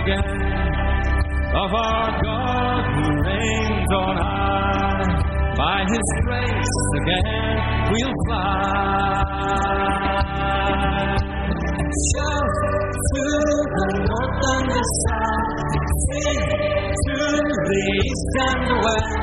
again of our God who reigns on high. By His grace again we'll fly. Shout to the north and the south, sing to the east and the west.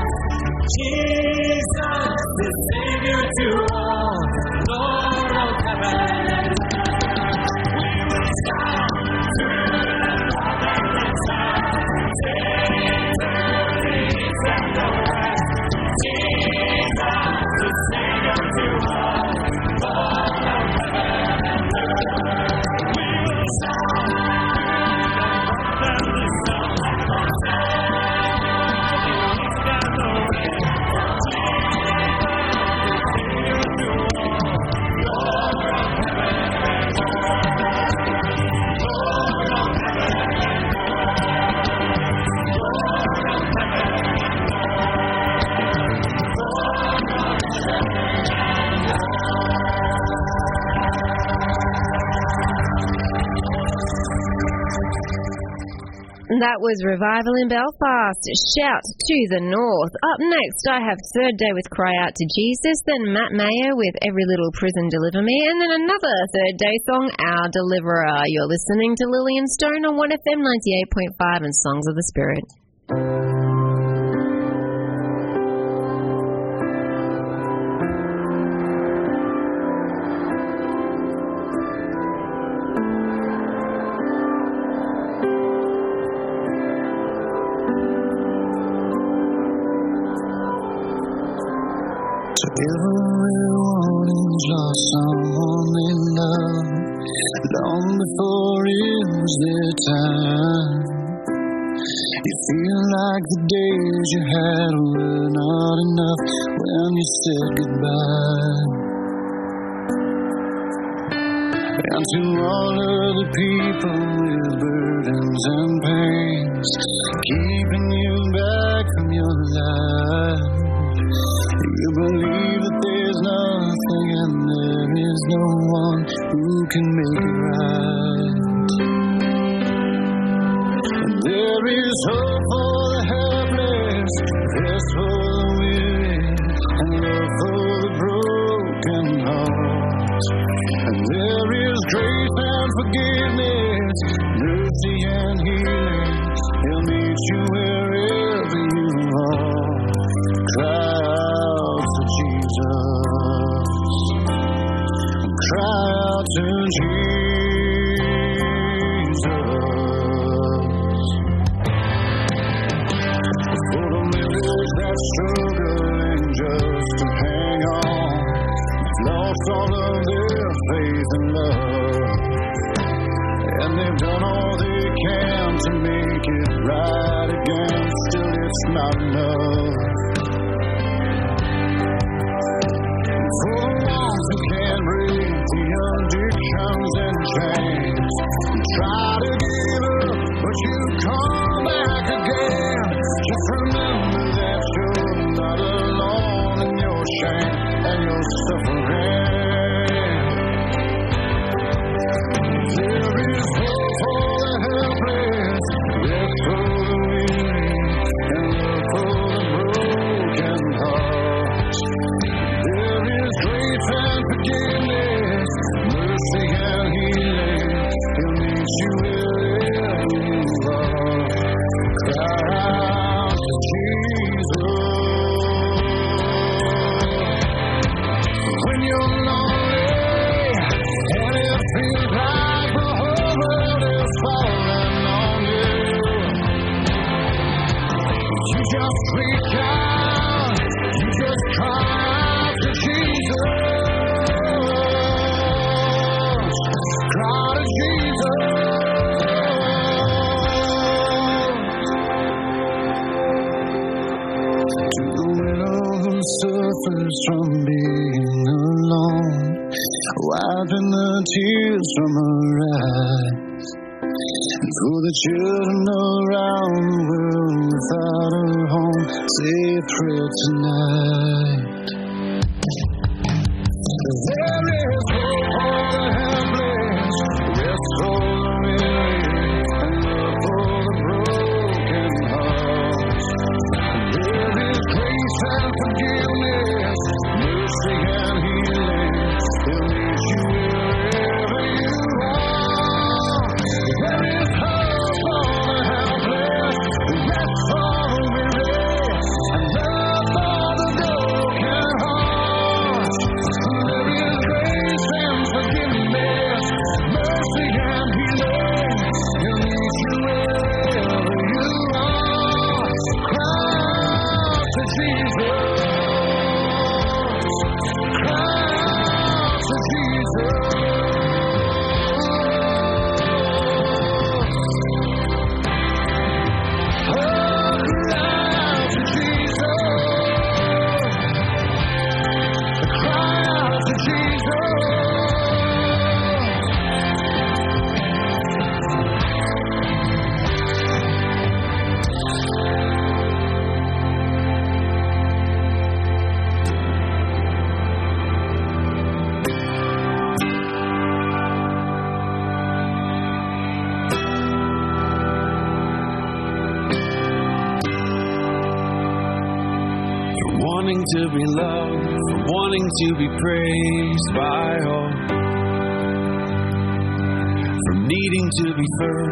that was Revival in Belfast. Shout to the North. Up next, I have Third Day with Cry Out to Jesus, then Matt Maher with Every Little Prison Deliver Me, and then another Third Day song, Our Deliverer. You're listening to Lillian Stone on 1FM 98.5 and Songs of the Spirit.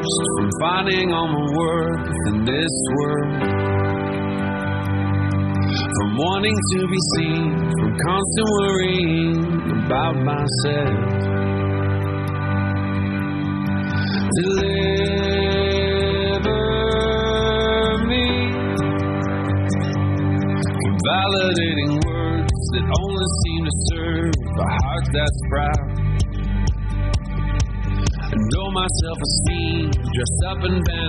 discouraged from finding all my worth in this world. From wanting to be seen, from constant worrying about myself. Deliver me from validating words that only seem to serve a heart that's proud. and know myself as just up and down.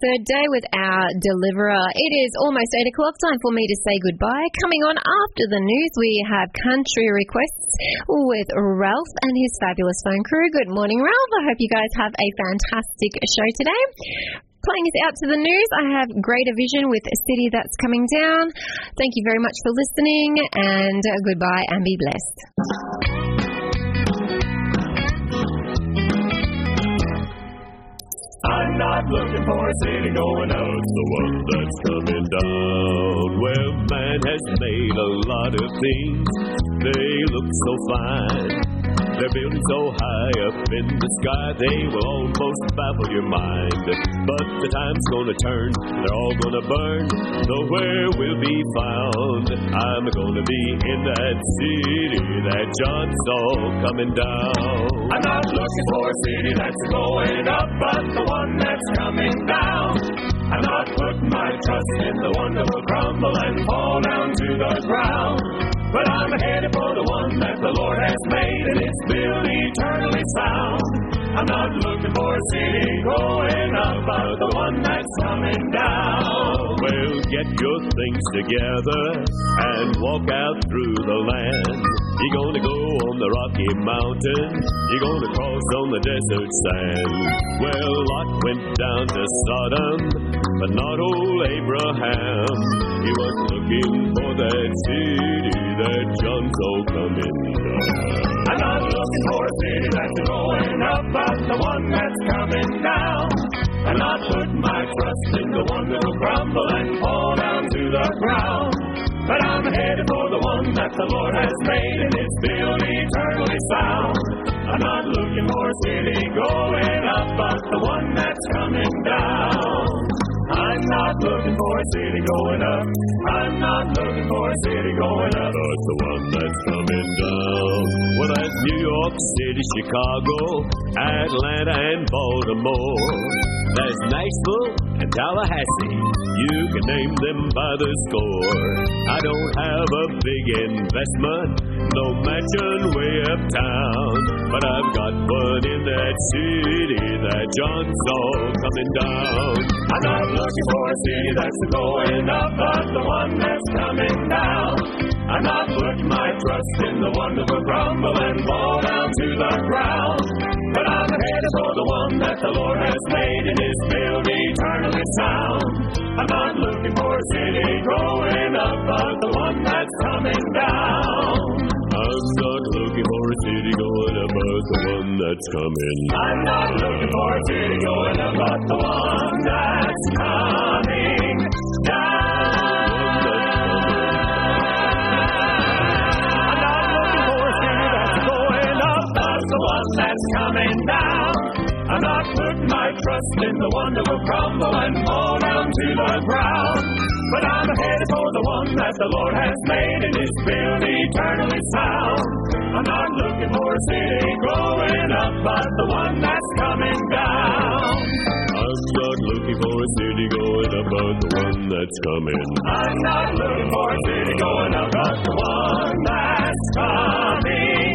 Third day with our deliverer. It is almost 8 o'clock, time for me to say goodbye. Coming on after the news, we have country requests with Ralph and his fabulous phone crew. Good morning, Ralph. I hope you guys have a fantastic show today. Playing us out to the news, I have Greater Vision with a city that's coming down. Thank you very much for listening, and uh, goodbye and be blessed. I'm not looking for a city going it's the one that's coming down. Well, man has made a lot of things, they look so fine. They're building so high up in the sky, they will almost baffle your mind. But the time's gonna turn, they're all gonna burn, nowhere will be found. I'm gonna be in that city that John saw coming down. I'm not looking for a city that's going up, but the one that's coming down. I'm not putting my trust in the one that will crumble and fall down to the ground. But I'm headed for the one that the Lord has made, and it's built eternally sound. I'm not looking for a city going up, but the one that's coming down. Well, get your things together and walk out through the land. You're gonna go on the Rocky Mountain, you're gonna cross on the desert sand. Well, Lot went down to Sodom, but not old Abraham. He was looking for that city that John saw coming down. I'm not looking for a city that's going up, but the one that's coming down. I'm not putting my trust in the one that will crumble and fall down to the ground. But I'm headed for the one that the Lord has made, and it's built eternally sound. I'm not looking for a city going up, but the one that's coming down. I'm not looking for a city going up. I'm not looking for a city going up, but the one that's coming down. Well, that's New York City, Chicago, Atlanta, and Baltimore. There's Nashville and Tallahassee. You can name them by the score. I don't have a big investment, no mansion way uptown, but I've got one in that city that John saw coming down. I'm not looking for a city that's going up, but the one that's coming down. I'm not putting my trust in the one that will crumble and fall down to the ground. But I'm headed for the one that the Lord has made and is built eternally sound. I'm not looking for a city going up, but the one that's coming down. But the one that's coming. I'm not looking for a city going up, but the one that's coming coming down. I'm not putting my trust in the one that will crumble and fall down to the ground. But I'm headed for the one that the Lord has made and is built eternally sound. I'm not looking for a city growing up, but the one that's coming down. I'm not looking for a city going up, but the one that's coming. I'm not looking for a city going up, but the one that's coming.